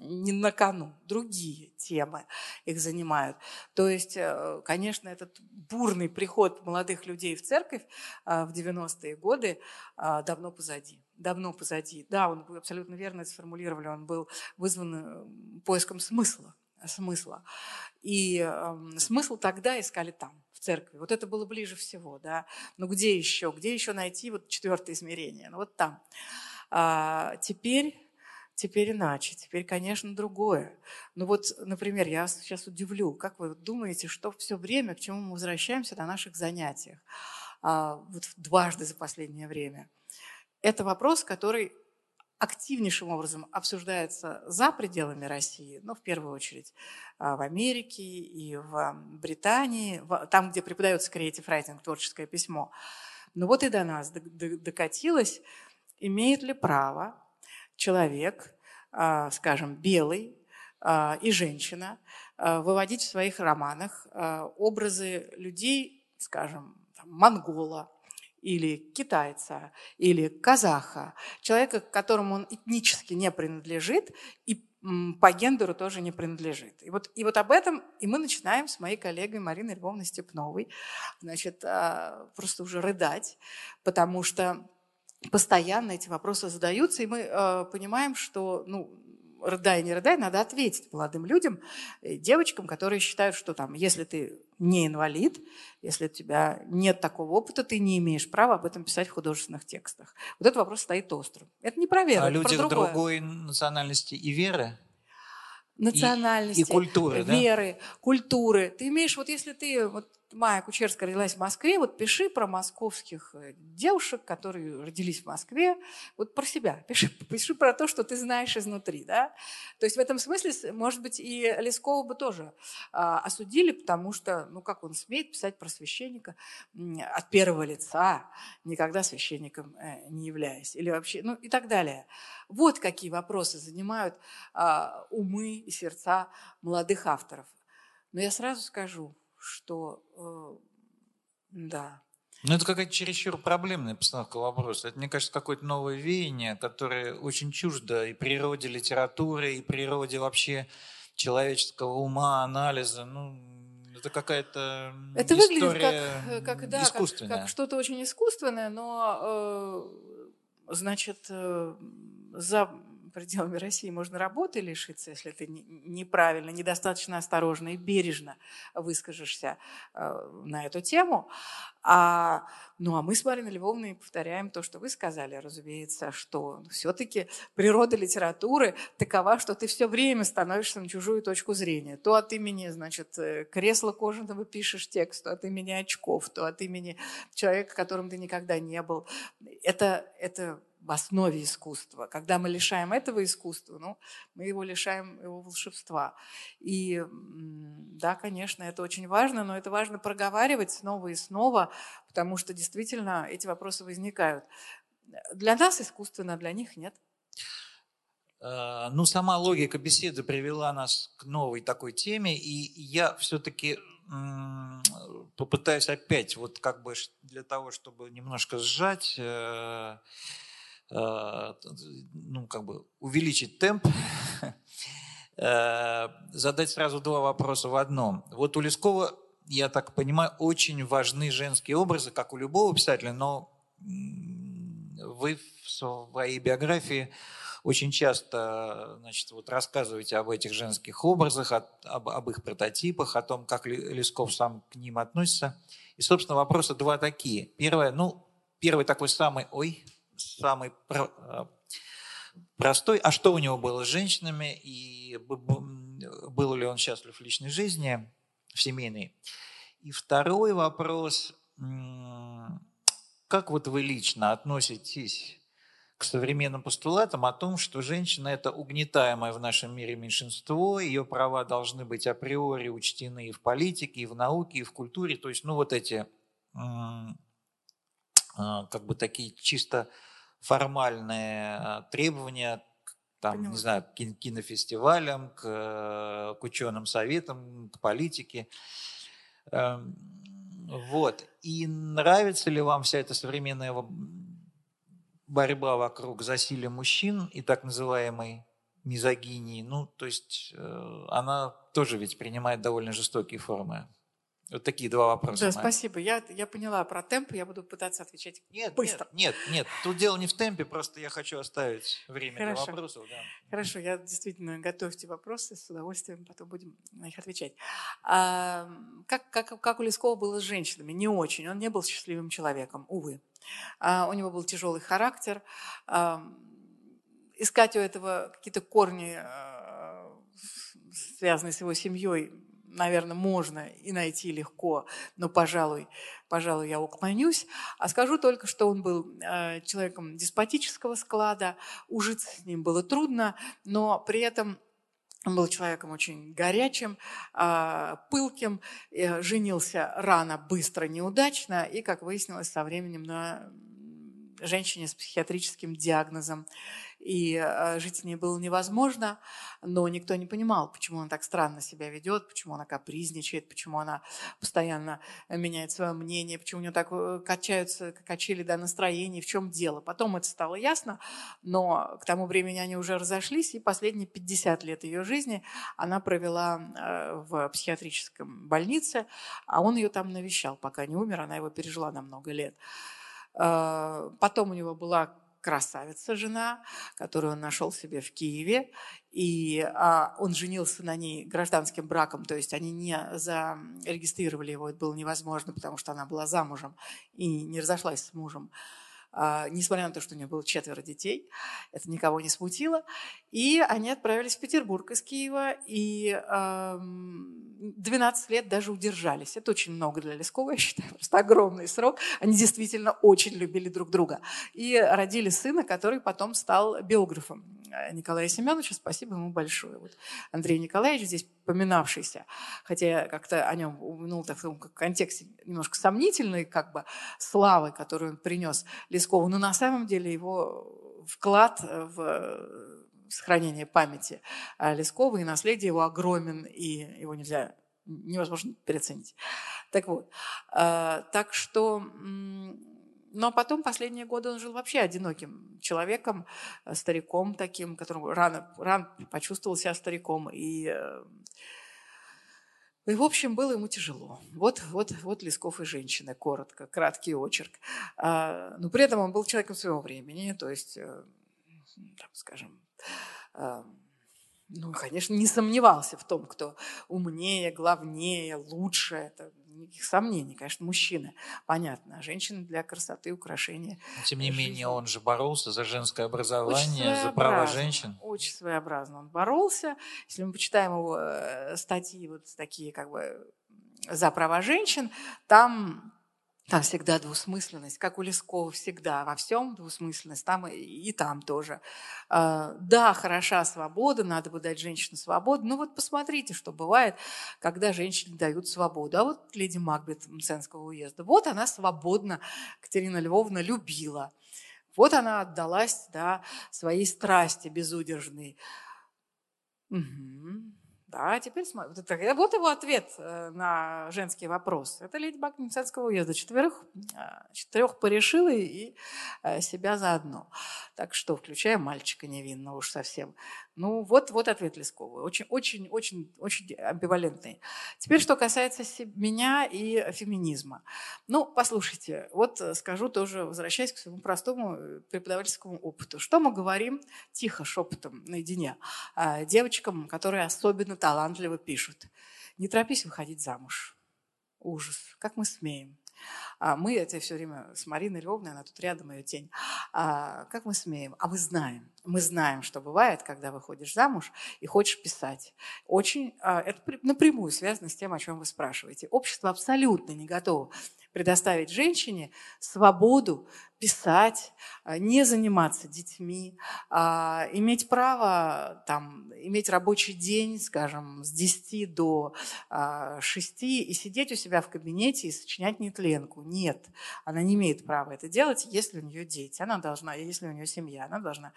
не на кону, другие темы их занимают. То есть, э, конечно, этот бурный приход молодых людей в церковь а, в 90-е годы а, давно позади. Давно позади. Да, он был абсолютно верно сформулировали, он был вызван э, поиском смысла смысла. И э, смысл тогда искали там, в церкви. Вот это было ближе всего, да. Но где еще? Где еще найти вот четвертое измерение? Ну вот там. А теперь Теперь иначе, теперь, конечно, другое. Ну вот, например, я сейчас удивлю, как вы думаете, что все время, к чему мы возвращаемся на наших занятиях, а, вот дважды за последнее время, это вопрос, который активнейшим образом обсуждается за пределами России, ну, в первую очередь, а, в Америке и в Британии, там, где преподается креатив райтинг, творческое письмо. Но вот и до нас докатилось, имеет ли право человек, а, скажем, белый а, и женщина, а, выводить в своих романах образы людей, скажем, монгола, или китайца, или казаха, человека, к которому он этнически не принадлежит и по гендеру тоже не принадлежит. И вот, и вот об этом и мы начинаем с моей коллегой Мариной Львовной Степновой значит, просто уже рыдать, потому что постоянно эти вопросы задаются, и мы э, понимаем, что, ну, рыдай, не рыдай, надо ответить молодым людям, э, девочкам, которые считают, что там, если ты не инвалид, если у тебя нет такого опыта, ты не имеешь права об этом писать в художественных текстах. Вот этот вопрос стоит острым. Это не про веру, а это люди про другое. другой национальности и веры? Национальности, и, и культуры, веры, да? культуры. Ты имеешь, вот если ты вот Майя Кучерская родилась в Москве, вот пиши про московских э, девушек, которые родились в Москве, вот про себя, пиши, (laughs) пиши про то, что ты знаешь изнутри, да. То есть в этом смысле, может быть, и Лескова бы тоже а, осудили, потому что, ну как он смеет писать про священника от первого лица, никогда священником э, не являясь, или вообще, ну и так далее. Вот какие вопросы занимают а, умы и сердца молодых авторов. Но я сразу скажу, что э, да. Ну, это какая-то чересчур проблемная постановка вопроса. Это, мне кажется, какое-то новое веяние, которое очень чуждо и природе литературы, и природе вообще человеческого ума, анализа. Ну, это какая-то Это выглядит как, э, как, да, искусственная. как, как что-то очень искусственное, но, э, значит, э, за пределами России можно работы лишиться, если ты неправильно, недостаточно осторожно и бережно выскажешься э, на эту тему. А, ну а мы с Мариной Львовной повторяем то, что вы сказали, разумеется, что все-таки природа литературы такова, что ты все время становишься на чужую точку зрения. То от имени, значит, э, кресла кожаного пишешь текст, то от имени очков, то от имени человека, которым ты никогда не был. Это, это в основе искусства. Когда мы лишаем этого искусства, ну, мы его лишаем его волшебства. И да, конечно, это очень важно, но это важно проговаривать снова и снова, потому что действительно эти вопросы возникают. Для нас искусственно, для них нет. Э, ну, сама логика беседы привела нас к новой такой теме, и я все-таки попытаюсь опять, вот как бы для того, чтобы немножко сжать э, ну, как бы увеличить темп, (laughs) э, задать сразу два вопроса в одном. Вот у Лескова, я так понимаю, очень важны женские образы, как у любого писателя, но вы в своей биографии очень часто значит, вот рассказываете об этих женских образах, об, об их прототипах, о том, как Лесков сам к ним относится. И, собственно, вопросы два такие. Первое, ну, первый такой самый, ой, самый э, простой. А что у него было с женщинами? И был ли он счастлив в личной жизни, в семейной? И второй вопрос. Как вот вы лично относитесь к современным постулатам о том, что женщина – это угнетаемое в нашем мире меньшинство, ее права должны быть априори учтены и в политике, и в науке, и в культуре. То есть, ну, вот эти а, как бы такие чисто формальные а, требования там, Поняла. не знаю, к кинофестивалям, к, к ученым советам, к политике. Эм, вот. И нравится ли вам вся эта современная борьба вокруг засилия мужчин и так называемой мизогинии? Ну, то есть э, она тоже ведь принимает довольно жестокие формы. Вот такие два вопроса. Да, спасибо. Я, я поняла про темп, я буду пытаться отвечать нет, быстро. Нет, нет, нет, тут дело не в темпе, просто я хочу оставить время Хорошо. для вопросов. Да. Хорошо, я действительно готовьте вопросы, с удовольствием потом будем на них отвечать. А, как, как, как у Лескова было с женщинами? Не очень. Он не был счастливым человеком, увы. А, у него был тяжелый характер. А, искать у этого какие-то корни, а, связанные с его семьей, наверное, можно и найти легко, но, пожалуй, пожалуй, я уклонюсь. А скажу только, что он был э, человеком деспотического склада, ужиться с ним было трудно, но при этом он был человеком очень горячим, э, пылким, э, женился рано, быстро, неудачно и, как выяснилось, со временем на женщине с психиатрическим диагнозом и э, жить с ней было невозможно, но никто не понимал, почему она так странно себя ведет, почему она капризничает, почему она постоянно меняет свое мнение, почему у нее так э, качаются, качели до настроения, в чем дело. Потом это стало ясно, но к тому времени они уже разошлись, и последние 50 лет ее жизни она провела э, в психиатрическом больнице, а он ее там навещал, пока не умер, она его пережила на много лет. Потом у него была красавица жена, которую он нашел себе в Киеве, и а, он женился на ней гражданским браком, то есть они не зарегистрировали его, это было невозможно, потому что она была замужем и не разошлась с мужем. А, несмотря на то, что у нее было четверо детей, это никого не смутило. И они отправились в Петербург из Киева, и 12 лет даже удержались. Это очень много для Лескова, я считаю, (laughs) просто огромный срок. Они действительно очень любили друг друга. И родили сына, который потом стал биографом Николая Семеновича. Спасибо ему большое. Вот Андрей Николаевич здесь поминавшийся, хотя как-то о нем упомянул так, в контексте немножко сомнительной как бы славы, которую он принес Лескову, но на самом деле его вклад в сохранение памяти Лескова и наследие его огромен, и его нельзя невозможно переоценить. Так вот, э, так что но потом последние годы он жил вообще одиноким человеком, э, стариком таким, которому рано, рано почувствовал себя стариком. И, э, и, в общем, было ему тяжело. Вот, вот, вот Лесков и женщины, коротко, краткий очерк. А, но при этом он был человеком своего времени, то есть, э, так скажем, ну, конечно, не сомневался в том, кто умнее, главнее, лучше. Это никаких сомнений, конечно, мужчины, понятно, а женщины для красоты, украшения. Но, тем не менее, он же боролся за женское образование, за права женщин. Очень своеобразно он боролся. Если мы почитаем его э, статьи, вот такие как бы за права женщин, там там всегда двусмысленность, как у Лескова всегда, во всем двусмысленность, там и, и там тоже. А, да, хороша свобода, надо бы дать женщине свободу, но вот посмотрите, что бывает, когда женщине дают свободу. А вот леди Макбет Мценского уезда, вот она свободно, Катерина Львовна, любила. Вот она отдалась да, своей страсти безудержной. Угу. Да, теперь смотрим. Вот его ответ э, на женский вопрос. Это леди Баг Немценского уезда. Четверых, э, четырех порешила и э, себя заодно. Так что, включая мальчика невинного уж совсем. Ну, вот, вот ответ Лескова. Очень, очень, очень, очень амбивалентный. Теперь, что касается меня и феминизма. Ну, послушайте, вот скажу тоже, возвращаясь к своему простому преподавательскому опыту. Что мы говорим тихо, шепотом, наедине девочкам, которые особенно талантливо пишут. Не торопись выходить замуж. Ужас. Как мы смеем? А мы это все время с Мариной Львовной, она тут рядом, ее тень. А, как мы смеем? А мы знаем. Мы знаем, что бывает, когда выходишь замуж и хочешь писать. Очень, а, это напрямую связано с тем, о чем вы спрашиваете. Общество абсолютно не готово предоставить женщине свободу писать, а, не заниматься детьми, а, иметь право там, иметь рабочий день, скажем, с 10 до 6 а, и сидеть у себя в кабинете и сочинять нетленку. Нет, она не имеет права это делать, если у нее дети. Она должна, если у нее семья, она должна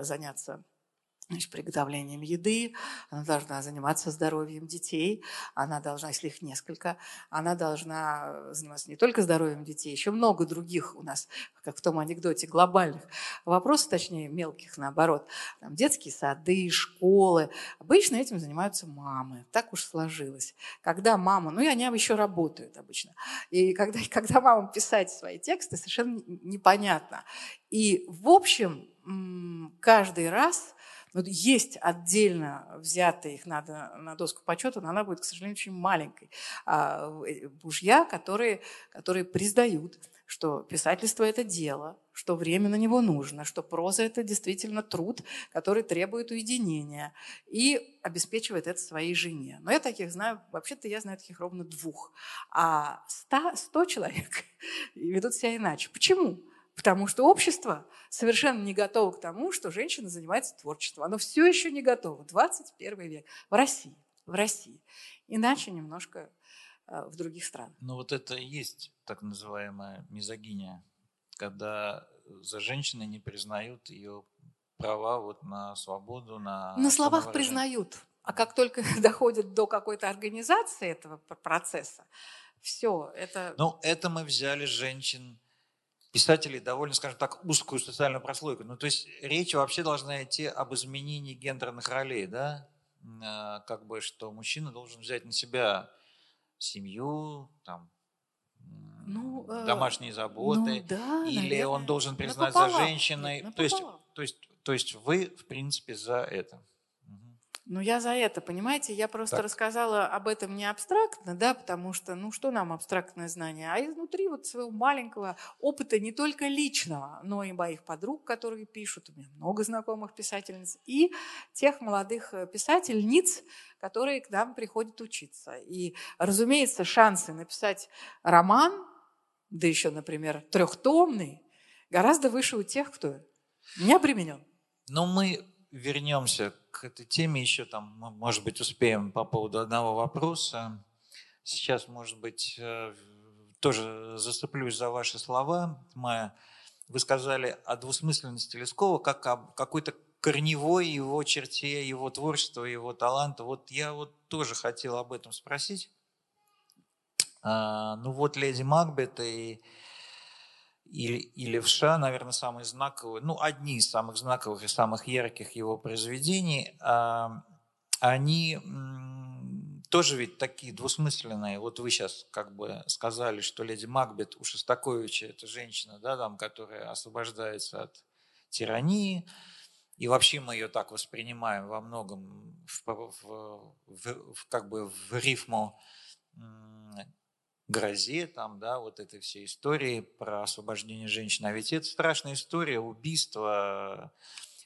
заняться значит, приготовлением еды, она должна заниматься здоровьем детей, она должна, если их несколько, она должна заниматься не только здоровьем детей, еще много других у нас, как в том анекдоте, глобальных вопросов, точнее, мелких наоборот. Там детские сады, школы. Обычно этим занимаются мамы. Так уж сложилось. Когда мама, ну и они еще работают обычно, и когда, (laughs) когда мама писать свои тексты, совершенно непонятно. И в общем, каждый раз вот есть отдельно взятые, их надо на доску почета, но она будет, к сожалению, очень маленькой. А мужья, которые, которые признают, что писательство – это дело, что время на него нужно, что проза – это действительно труд, который требует уединения и обеспечивает это своей жене. Но я таких знаю, вообще-то я знаю таких ровно двух. А сто, сто человек (laughs) ведут себя иначе. Почему? Потому что общество совершенно не готово к тому, что женщина занимается творчеством. Оно все еще не готово. 21 век. В России. В России. Иначе немножко э, в других странах. Ну вот это и есть так называемая мизогиния, когда за женщиной не признают ее права вот на свободу, на На словах признают. А как только (laughs) доходит до какой-то организации этого процесса, все, это... Ну, это мы взяли женщин писателей довольно, скажем так, узкую социальную прослойку. Ну, то есть речь вообще должна идти об изменении гендерных ролей, да? А, как бы, что мужчина должен взять на себя семью, там, ну, э, домашние заботы, ну, да, или наверное, он должен признать за женщиной. то, есть, то, есть, то есть вы, в принципе, за это. Ну, я за это, понимаете? Я просто так. рассказала об этом не абстрактно, да, потому что, ну, что нам абстрактное знание? А изнутри вот своего маленького опыта не только личного, но и моих подруг, которые пишут, у меня много знакомых писательниц, и тех молодых э, писательниц, которые к нам приходят учиться. И, разумеется, шансы написать роман, да еще, например, трехтомный, гораздо выше у тех, кто не обременен. Но мы вернемся этой теме еще там, может быть, успеем по поводу одного вопроса. Сейчас, может быть, э, тоже заступлюсь за ваши слова, Майя. Вы сказали о двусмысленности Лескова как о какой-то корневой его черте, его творчества, его таланта. Вот я вот тоже хотел об этом спросить. А, ну вот «Леди Макбет» и или, и «Левша», наверное, самые знаковые, ну, одни из самых знаковых и самых ярких его произведений, а, они тоже ведь такие двусмысленные. Вот вы сейчас как бы сказали, что леди Макбет у Шостаковича – это женщина, да, там, которая освобождается от тирании, и вообще мы ее так воспринимаем во многом в, в, в, в, как бы в рифму грозе, там, да, вот этой всей истории про освобождение женщин. А ведь это страшная история, убийство.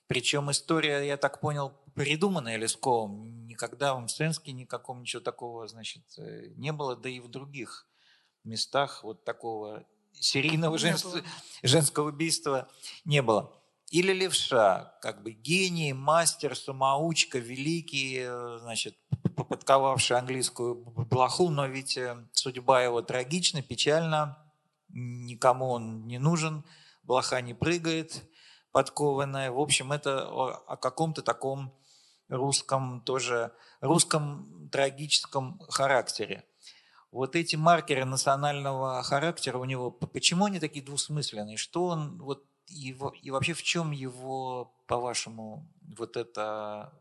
Причем история, я так понял, придуманная Лесковым. Никогда в Мценске никакого ничего такого, значит, э, не было, да и в других местах вот такого серийного женского, женского убийства не было. Или левша, как бы гений, мастер, самоучка, великий, э, значит, подковавший английскую блоху, но ведь э, судьба его трагична, печальна, никому он не нужен, блоха не прыгает, подкованная. В общем, это о каком-то таком русском тоже, русском трагическом характере. Вот эти маркеры национального характера у него, почему они такие двусмысленные? Что он, вот и, и вообще в чем его, по-вашему, вот эта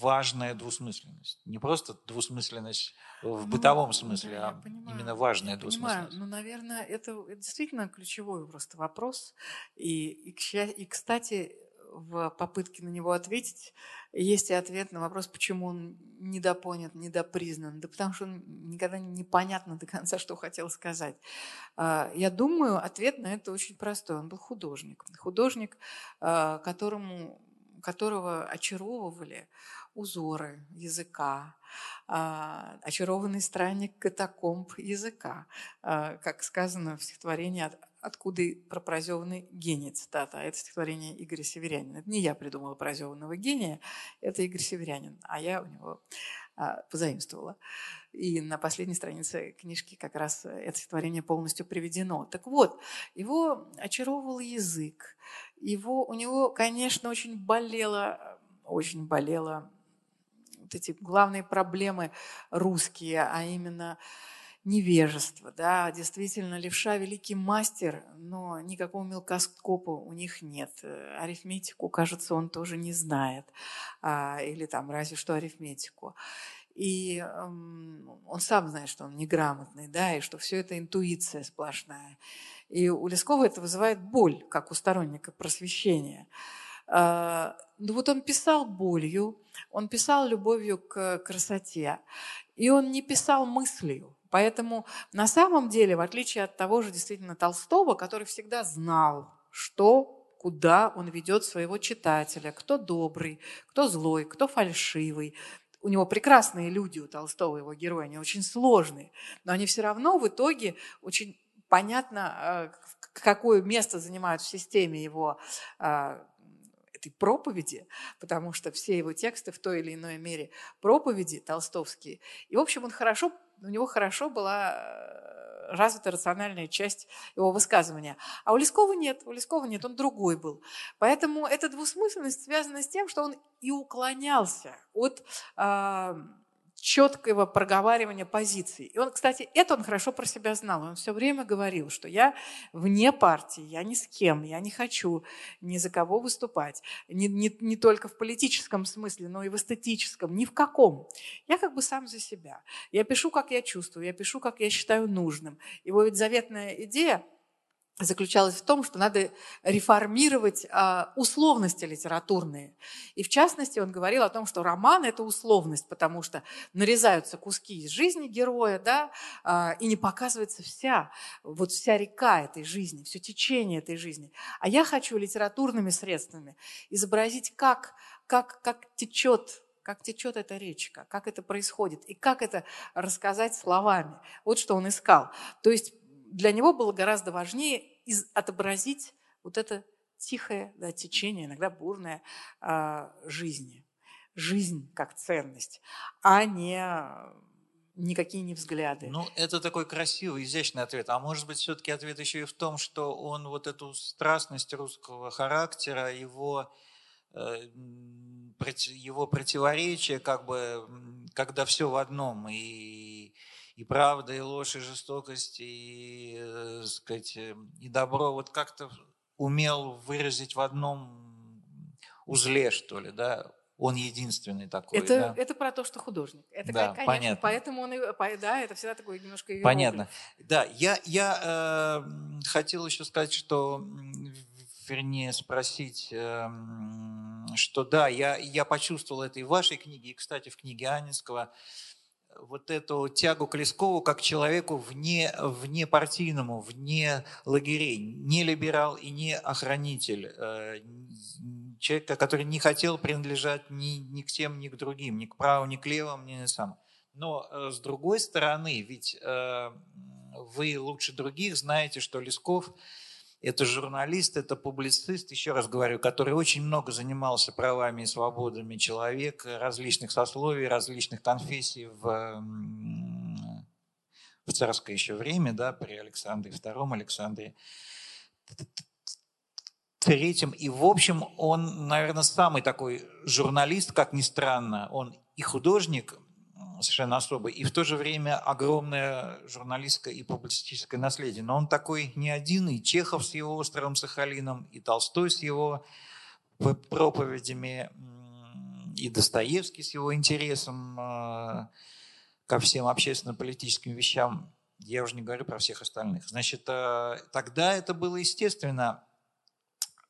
важная двусмысленность? Не просто двусмысленность в ну, бытовом смысле, да, а понимаю, именно важная я двусмысленность. Понимаю. Ну, наверное, это, это действительно ключевой просто вопрос. И, и, и, кстати, в попытке на него ответить есть и ответ на вопрос, почему он недопонят, недопризнан. Да потому что он никогда непонятно до конца, что хотел сказать. А, я думаю, ответ на это очень простой. Он был художник. Художник, а, которому, которого очаровывали узоры языка, а, очарованный странник катакомб языка, как сказано в стихотворении откуда и про прозеванный гений цитата. Это стихотворение Игоря Северянина. Это не я придумала прозеванного гения, это Игорь Северянин, а я у него а, позаимствовала. И на последней странице книжки как раз это стихотворение полностью приведено. Так вот, его очаровывал язык. Его, у него, конечно, очень болело очень болела вот эти главные проблемы русские, а именно невежество. Да? Действительно, левша – великий мастер, но никакого мелкоскопа у них нет. Арифметику, кажется, он тоже не знает. А, или там разве что арифметику. И эм, он сам знает, что он неграмотный, да, и что все это интуиция сплошная. И у Лескова это вызывает боль, как у сторонника просвещения. А, ну вот он писал болью, он писал любовью к красоте, и он не писал мыслью. Поэтому на самом деле, в отличие от того же действительно Толстого, который всегда знал, что куда он ведет своего читателя, кто добрый, кто злой, кто фальшивый. У него прекрасные люди, у Толстого его герои, они очень сложные, но они все равно в итоге очень понятно, э, какое место занимают в системе его э, этой проповеди, потому что все его тексты в той или иной мере проповеди толстовские. И, в общем, он хорошо, у него хорошо была э, развита рациональная часть его высказывания. А у Лескова нет, у Лескова нет, он другой был. Поэтому эта двусмысленность связана с тем, что он и уклонялся от четкого проговаривания позиций. И он, кстати, это он хорошо про себя знал. Он все время говорил, что я вне партии, я ни с кем, я не хочу ни за кого выступать. Не, не, не только в политическом смысле, но и в эстетическом, ни в каком. Я как бы сам за себя. Я пишу, как я чувствую, я пишу, как я считаю нужным. Его ведь заветная идея – заключалась в том, что надо реформировать а, условности литературные. И в частности он говорил о том, что роман – это условность, потому что нарезаются куски из жизни героя, да, а, и не показывается вся, вот вся река этой жизни, все течение этой жизни. А я хочу литературными средствами изобразить, как, как, как течет как течет эта речка, как это происходит, и как это рассказать словами. Вот что он искал. То есть для него было гораздо важнее из, отобразить вот это тихое да, течение, иногда бурное э, жизни. Жизнь как ценность, а не никакие не взгляды. Ну, это такой красивый, изящный ответ. А может быть, все-таки ответ еще и в том, что он вот эту страстность русского характера, его, э, его противоречие, как бы, когда все в одном, и и правда, и ложь, и жестокость, и, э, сказать, э, и добро, вот как-то умел выразить в одном узле, что ли, да, он единственный такой. Это, да? это про то, что художник. Это, да, конечно, понятно. поэтому он и, да, это всегда такой немножко Понятно. Да, я, я э, хотел еще сказать, что, вернее, спросить, э, что да, я, я почувствовал это и в вашей книге, и, кстати, в книге Анинского, вот эту тягу к Лескову как человеку вне, вне партийному, вне лагерей, не либерал и не охранитель, э, человека, который не хотел принадлежать ни, ни к тем, ни к другим, ни к правым, ни к левым, ни сам. Но э, с другой стороны, ведь э, вы лучше других знаете, что Лесков – это журналист, это публицист, еще раз говорю, который очень много занимался правами и свободами человека, различных сословий, различных конфессий в, в царское еще время, да, при Александре II, Александре Третьем. И, в общем, он, наверное, самый такой журналист, как ни странно. Он и художник, совершенно особый, и в то же время огромное журналистское и публицистическое наследие. Но он такой не один, и Чехов с его «Островом Сахалином», и Толстой с его проповедями, и Достоевский с его интересом э, ко всем общественно-политическим вещам. Я уже не говорю про всех остальных. Значит, э, тогда это было естественно.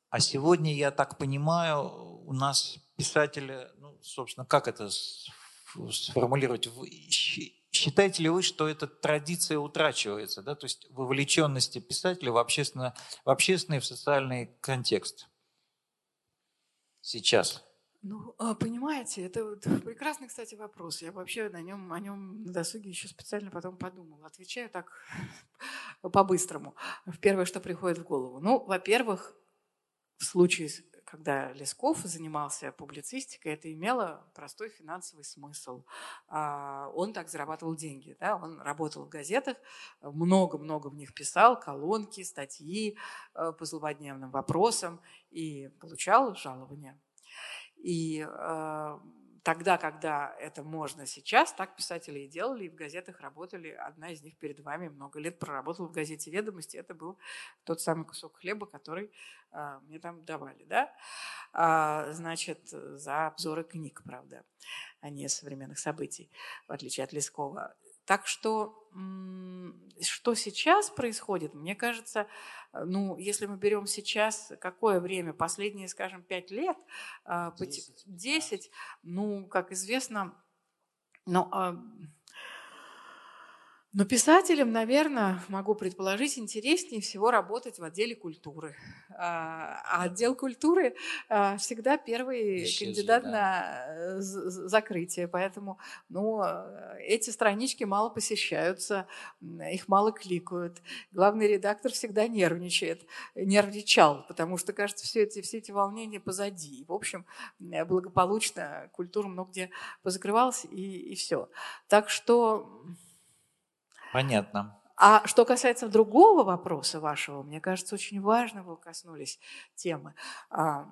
А сегодня, я так понимаю, у нас писатели, ну, собственно, как это сформулировать. Считаете ли вы, что эта традиция утрачивается, да? то есть вовлеченности писателя в, общественно, в общественный, в социальный контекст сейчас? Ну, а, понимаете, это прекрасный, кстати, вопрос. Я вообще на нем, о нем на досуге еще специально потом подумала. Отвечаю так (laughs) по-быстрому. Первое, что приходит в голову. Ну, во-первых, в случае когда Лесков занимался публицистикой, это имело простой финансовый смысл. А, он так зарабатывал деньги. Да? Он работал в газетах, много-много в них писал, колонки, статьи э, по злободневным вопросам и получал жалования. И э, тогда, когда это можно сейчас, так писатели и делали, и в газетах работали. Одна из них перед вами много лет проработала в газете «Ведомости». Это был тот самый кусок хлеба, который а, мне там давали, да? А, значит, за обзоры книг, правда, а не современных событий, в отличие от Лескова. Так что, что сейчас происходит, мне кажется, э, ну, если мы берем сейчас, какое время, последние, скажем, пять лет, а, десять, ну, как известно, ну, но писателям, наверное, могу предположить, интереснее всего работать в отделе культуры. А, а отдел культуры а, всегда первый Исчезли, кандидат да. на э, закрытие. Поэтому ну, эти странички мало посещаются, их мало кликают. Главный редактор всегда нервничает, нервничал, потому что, кажется, все эти, все эти волнения позади. В общем, благополучно культура много где позакрывалась, и, и все. Так что Понятно. А что касается другого вопроса вашего, мне кажется, очень важно вы коснулись темы. А,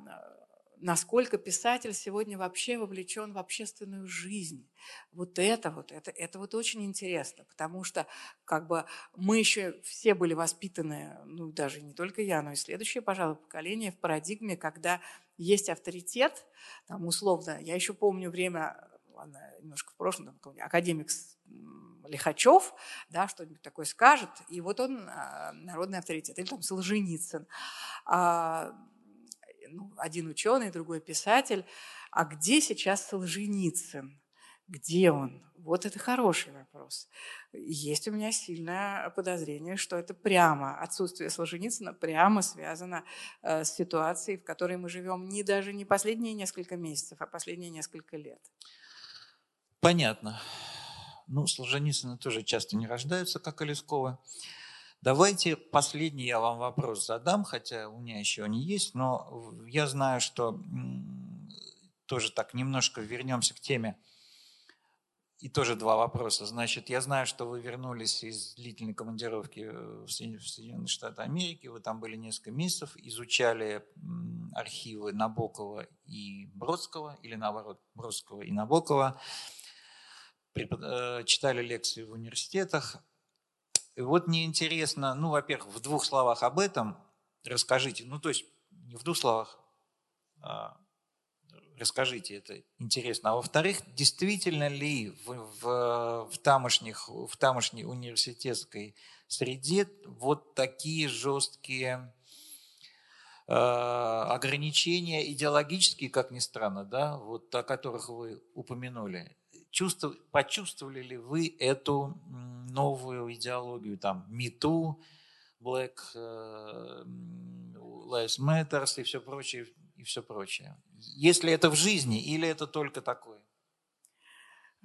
насколько писатель сегодня вообще вовлечен в общественную жизнь. Вот это вот, это, это вот очень интересно, потому что как бы мы еще все были воспитаны, ну даже не только я, но и следующее, пожалуй, поколение в парадигме, когда есть авторитет, там условно, я еще помню время, ладно, немножко в прошлом, там, академик Лихачев, да, что-нибудь такое скажет, и вот он а, народный авторитет. Или там Солженицын. А, ну, один ученый, другой писатель. А где сейчас Солженицын? Где он? Вот это хороший вопрос. Есть у меня сильное подозрение, что это прямо, отсутствие Солженицына прямо связано э, с ситуацией, в которой мы живем не даже не последние несколько месяцев, а последние несколько лет. Понятно. Ну, Солженицыны тоже часто не рождаются, как и Лескова. Давайте последний я вам вопрос задам, хотя у меня еще они есть, но я знаю, что тоже так немножко вернемся к теме. И тоже два вопроса. Значит, я знаю, что вы вернулись из длительной командировки в Соединенные Штаты Америки. Вы там были несколько месяцев, изучали архивы Набокова и Бродского, или наоборот, Бродского и Набокова. Э, читали лекции в университетах. И вот мне интересно, ну, во-первых, в двух словах об этом расскажите. Ну, то есть не в двух словах, а расскажите, это интересно. А во-вторых, действительно ли в, в, в, тамошних, в тамошней университетской среде вот такие жесткие э, ограничения идеологические, как ни странно, да, вот о которых вы упомянули, чувствов, почувствовали ли вы эту новую идеологию, там, МИТУ, Black э, Lives Matter и все прочее, и все прочее. Если это в жизни или это только такое?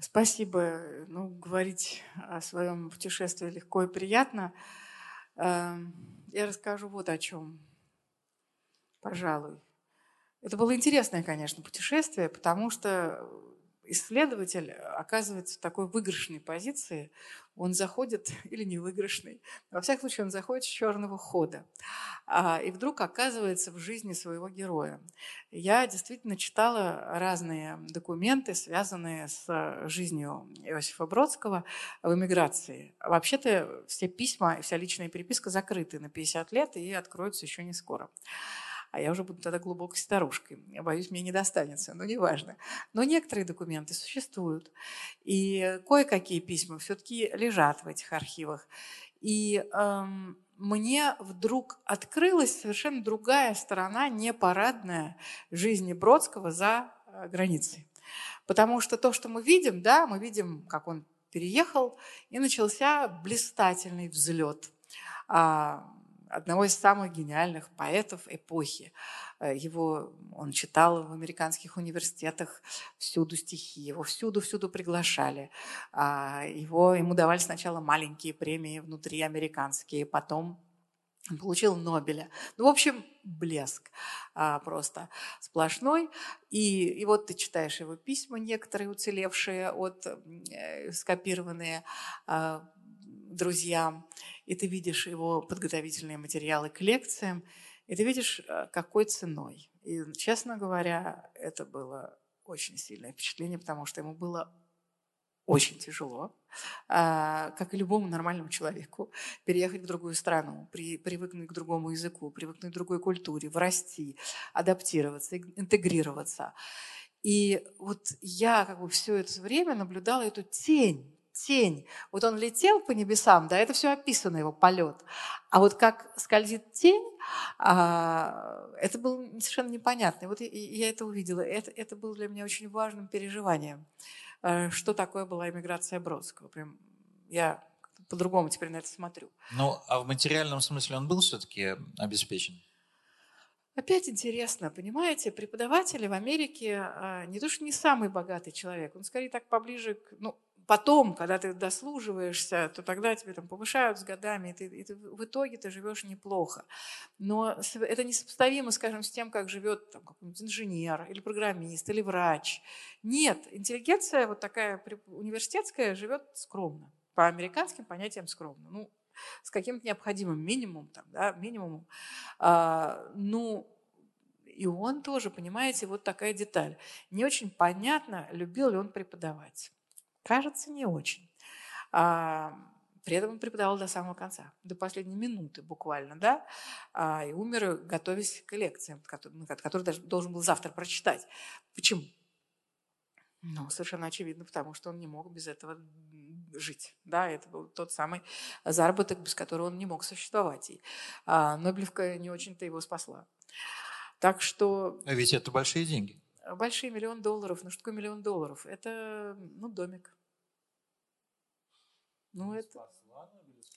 Спасибо. Ну, говорить о своем путешествии легко и приятно. Эм, я расскажу вот о чем, пожалуй. Это было интересное, конечно, путешествие, потому что исследователь оказывается в такой выигрышной позиции, он заходит, (laughs) или не выигрышный, во всяком случае он заходит с черного хода, а, и вдруг оказывается в жизни своего героя. Я действительно читала разные документы, связанные с жизнью Иосифа Бродского в эмиграции. Вообще-то все письма и вся личная переписка закрыты на 50 лет и откроются еще не скоро а я уже буду тогда глубокой старушкой. Я боюсь, мне не достанется, но неважно. Но некоторые документы существуют, и кое-какие письма все-таки лежат в этих архивах. И эм, мне вдруг открылась совершенно другая сторона, непарадная жизни Бродского за э, границей. Потому что то, что мы видим, да, мы видим, как он переехал, и начался блистательный взлет. А, одного из самых гениальных поэтов эпохи. Э, его он читал в американских университетах, всюду стихи, его всюду-всюду приглашали. А, его, ему давали сначала маленькие премии внутри американские, потом получил Нобеля. Ну, в общем, блеск а, просто сплошной. И, и вот ты читаешь его письма, некоторые уцелевшие от э, скопированные а, друзьям, и ты видишь его подготовительные материалы к лекциям, и ты видишь, э, какой ценой. И, честно говоря, это было очень сильное впечатление, потому что ему было очень тяжело, а, как и любому нормальному человеку, переехать в другую страну, при, привыкнуть к другому языку, привыкнуть к другой культуре, врасти, адаптироваться, интегрироваться. И вот я как бы все это время наблюдала эту тень, тень. Вот он летел по небесам, да, это все описано, его полет. А вот как скользит тень, а, это было совершенно непонятно. И вот я, я это увидела. Это, это было для меня очень важным переживанием. Э, что такое была иммиграция Бродского. Прям я по-другому теперь на это смотрю. Ну, а в материальном смысле он был все-таки обеспечен? Опять интересно, понимаете, преподаватели в Америке а, не то, что не самый богатый человек, он скорее так поближе к, ну, потом, когда ты дослуживаешься, то тогда тебе там повышают с годами, и, ты, и ты, в итоге ты живешь неплохо. Но это несопоставимо, скажем, с тем, как живет там, какой-нибудь инженер или программист или врач. Нет, интеллигенция вот такая университетская живет скромно, по американским понятиям скромно. Ну, с каким-то необходимым минимумом, там, да, минимумом. А, ну, и он тоже, понимаете, вот такая деталь. Не очень понятно, любил ли он преподавать. Кажется, не очень. А, при этом он преподавал до самого конца, до последней минуты буквально, да, а, и умер, готовясь к лекциям, который, который даже должен был завтра прочитать. Почему? Ну, совершенно очевидно, потому что он не мог без этого жить. Да, это был тот самый заработок, без которого он не мог существовать. И а, Нобелевка не очень-то его спасла. Так что... А ведь это большие деньги. Большие миллион долларов. Ну что такое миллион долларов? Это, ну, домик. Ну, это...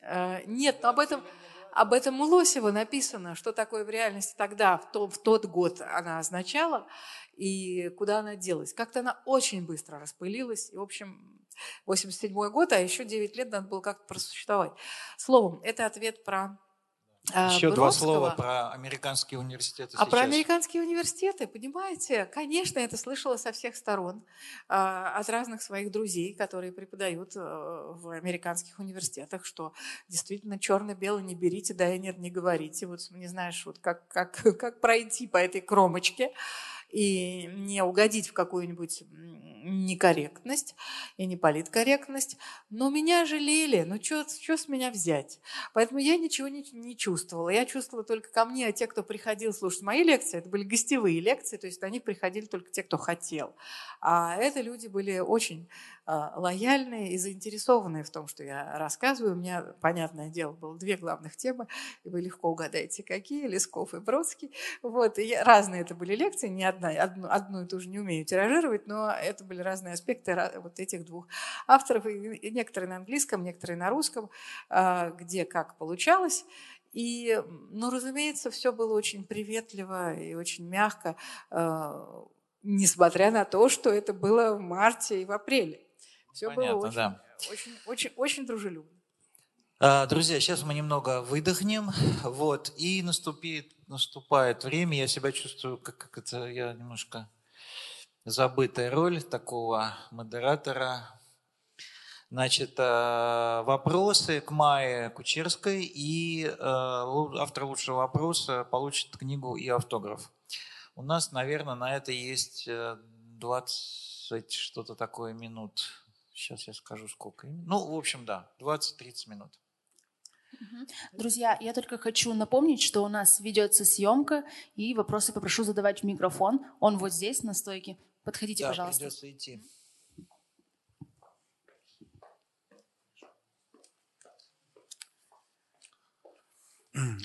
А, нет, но об этом, об этом у Лосева написано, что такое в реальности тогда, в, то, в тот год она означала, и куда она делась. Как-то она очень быстро распылилась. И, в общем, 87 год, а еще 9 лет надо было как-то просуществовать. Словом, это ответ про еще Броского. два слова про американские университеты. А про американские университеты, понимаете, конечно, это слышала со всех сторон, а, от разных своих друзей, которые преподают э, в американских университетах, что действительно черно-белый не берите, да и нет, не говорите. Вот не знаешь, вот как, как, (laughs) как пройти по этой кромочке и не угодить в какую-нибудь некорректность и неполиткорректность. Но меня жалели, ну что с меня взять? Поэтому я ничего не, не чувствовала. Я чувствовала только ко мне, а те, кто приходил слушать мои лекции, это были гостевые лекции, то есть они приходили только те, кто хотел. А это люди были очень лояльные и заинтересованные в том, что я рассказываю. У меня, понятное дело, было две главных темы, и вы легко угадаете, какие, Лесков и Бродский. Вот, и разные это были лекции, не одна, одну, одну и ту же не умею тиражировать, но это были разные аспекты вот этих двух авторов, и некоторые на английском, некоторые на русском, а, где как получалось. И, ну, разумеется, все было очень приветливо и очень мягко, а, несмотря на то, что это было в марте и в апреле. Все Понятно, было очень, да. очень, очень, очень дружелюбно. А, друзья, сейчас мы немного выдохнем, вот, и наступит, наступает время, я себя чувствую, как, как это, я немножко забытая роль такого модератора. Значит, э, вопросы к Майе Кучерской, и э, автор лучшего вопроса получит книгу и автограф. У нас, наверное, на это есть 20 э, что-то такое минут. Сейчас я скажу, сколько именно. Ну, в общем, да, 20-30 минут. Друзья, я только хочу напомнить, что у нас ведется съемка, и вопросы попрошу задавать в микрофон. Он вот здесь, на стойке. Подходите, да, пожалуйста. придется идти.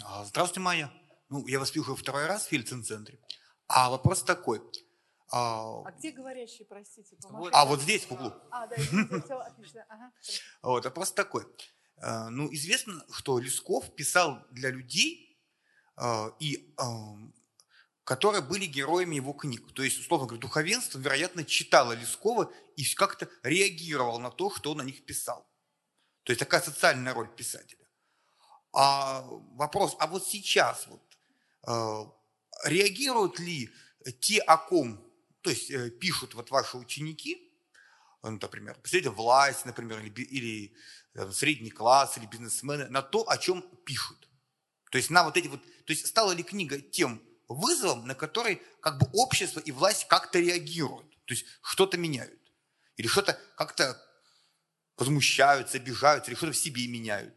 А, здравствуйте, Майя. Ну, я вас вижу второй раз в Фильцин-центре. А вопрос такой. А, а где говорящий, простите? Вот. А вот здесь, в углу. А, да, извините, все отлично. Ага. (laughs) Вот, вопрос такой. А, ну, известно, что Лесков писал для людей, а, и, которые были героями его книг. То есть, условно говоря, духовенство, вероятно, читало Лескова и как-то реагировало на то, что он о них писал. То есть такая социальная роль писателя. А вопрос, а вот сейчас вот, реагируют ли те, о ком то есть э, пишут вот ваши ученики, ну, например, представители власть, например, или, или там, средний класс, или бизнесмены, на то, о чем пишут. То есть на вот эти вот, то есть стала ли книга тем вызовом, на который как бы общество и власть как-то реагируют. То есть что-то меняют. Или что-то как-то возмущаются, обижаются, или что-то в себе меняют.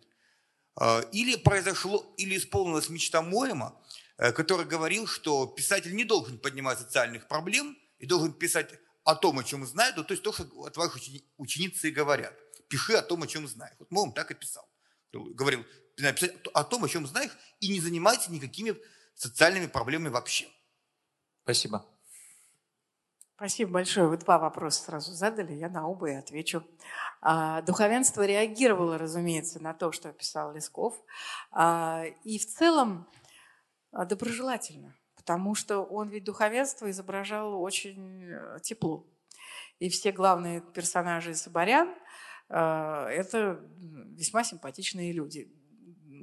Или произошло, или исполнилась мечта Моема, э, который говорил, что писатель не должен поднимать социальных проблем и должен писать о том, о чем знает, то есть то, что от ваших ученицы говорят. Пиши о том, о чем знаешь. Вот Моем так и писал. Говорил, написать о том, о чем знаешь, и не занимайся никакими социальными проблемами вообще. Спасибо. Спасибо большое. Вы два вопроса сразу задали, я на оба и отвечу. А, духовенство реагировало, разумеется, на то, что писал Лесков, а, и в целом а, доброжелательно, потому что он ведь духовенство изображал очень э, тепло. И все главные персонажи Соборян – это весьма симпатичные люди,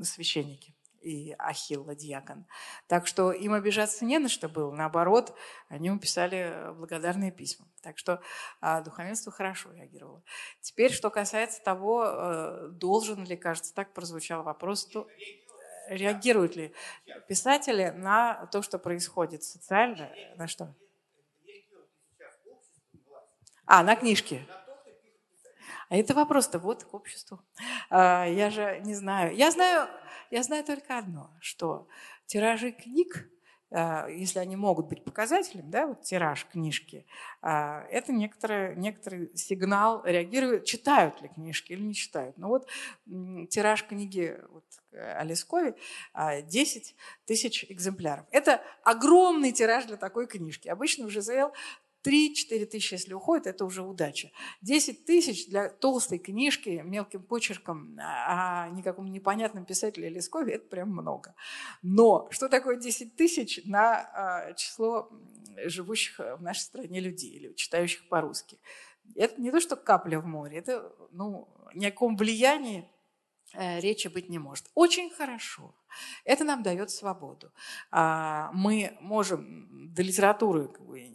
священники и Ахилла Дьякон. Так что им обижаться не на что было. Наоборот, они ему писали благодарные письма. Так что а, духовенство хорошо реагировало. Теперь, что касается того, э, должен ли, кажется, так прозвучал вопрос, то реагируют ли писатели на то, что происходит социально, на что? А, на книжки. А это вопрос-то вот к обществу. А, я же не знаю. Я знаю, я знаю только одно, что тиражи книг, если они могут быть показателем, да, вот тираж книжки, а, это некоторый, некоторый сигнал, реагируют, читают ли книжки или не читают. Ну вот тираж книги вот, о Лескове 10 тысяч экземпляров. Это огромный тираж для такой книжки. Обычно в ЖЗЛ 3-4 тысячи, если уходит, это уже удача. 10 тысяч для толстой книжки мелким почерком о никаком непонятном писателе Лескове – это прям много. Но что такое 10 тысяч на а, число живущих в нашей стране людей или читающих по-русски? Это не то, что капля в море, это ну, ни о каком влиянии э, речи быть не может. Очень хорошо. Это нам дает свободу. А, мы можем до литературы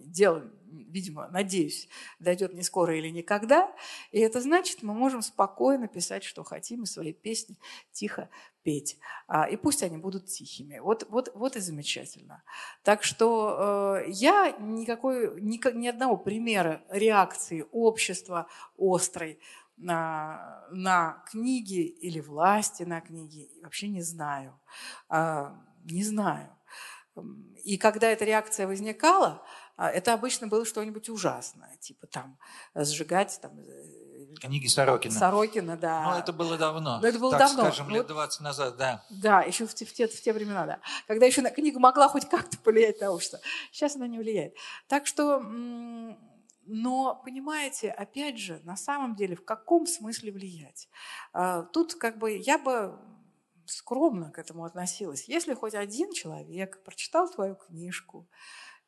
делать видимо, надеюсь, дойдет не скоро или никогда. И это значит, мы можем спокойно писать, что хотим, и свои песни тихо петь. А, и пусть они будут тихими. Вот, вот, вот и замечательно. Так что э, я никакой, ни, ни одного примера реакции общества острой на, на книги или власти на книги вообще не знаю. А, не знаю. И когда эта реакция возникала, это обычно было что-нибудь ужасное, типа там сжигать там, э, Книги Сорокина. Сорокина, да. Ну, это было давно. Но это было так давно. скажем, лет 20 назад, да. Да, еще в те, в, те, в те времена, да. Когда еще книга могла хоть как-то повлиять на общество. Сейчас она не влияет. Так что, но, понимаете, опять же, на самом деле, в каком смысле влиять? А, тут как бы я бы скромно к этому относилась. Если хоть один человек прочитал твою книжку,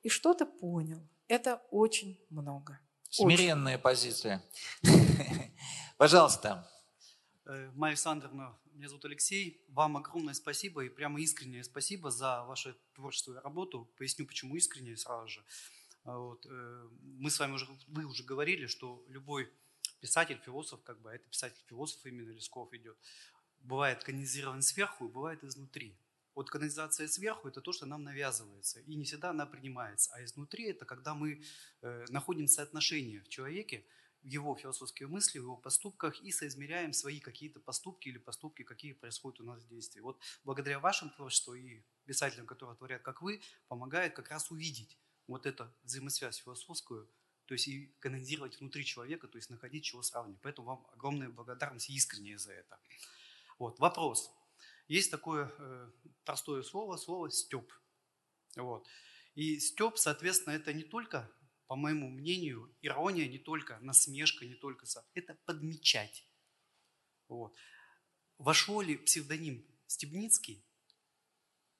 и что-то понял. Это очень много. Смиренная очень. позиция. (laughs) Пожалуйста. Э, Майя Александровна, меня зовут Алексей. Вам огромное спасибо и прямо искреннее спасибо за вашу творческую работу. Поясню, почему искренне сразу же. А вот, э, мы с вами уже, вы уже говорили, что любой писатель, философ, как бы, а это писатель-философ именно Лесков идет, бывает канонизирован сверху, бывает изнутри. Вот канализация сверху – это то, что нам навязывается, и не всегда она принимается. А изнутри – это когда мы э, находим соотношение в человеке, в его философские мысли, в его поступках и соизмеряем свои какие-то поступки или поступки, какие происходят у нас в действии. Вот благодаря вашему творчеству и писателям, которые творят, как вы, помогает как раз увидеть вот эту взаимосвязь философскую, то есть и канализировать внутри человека, то есть находить чего сравнивать. Поэтому вам огромная благодарность искренне за это. Вот, вопрос. Есть такое э, простое слово, слово «степ». Вот. И степ, соответственно, это не только, по моему мнению, ирония, не только насмешка, не только... Это подмечать. Вот. Вошел ли псевдоним Стебницкий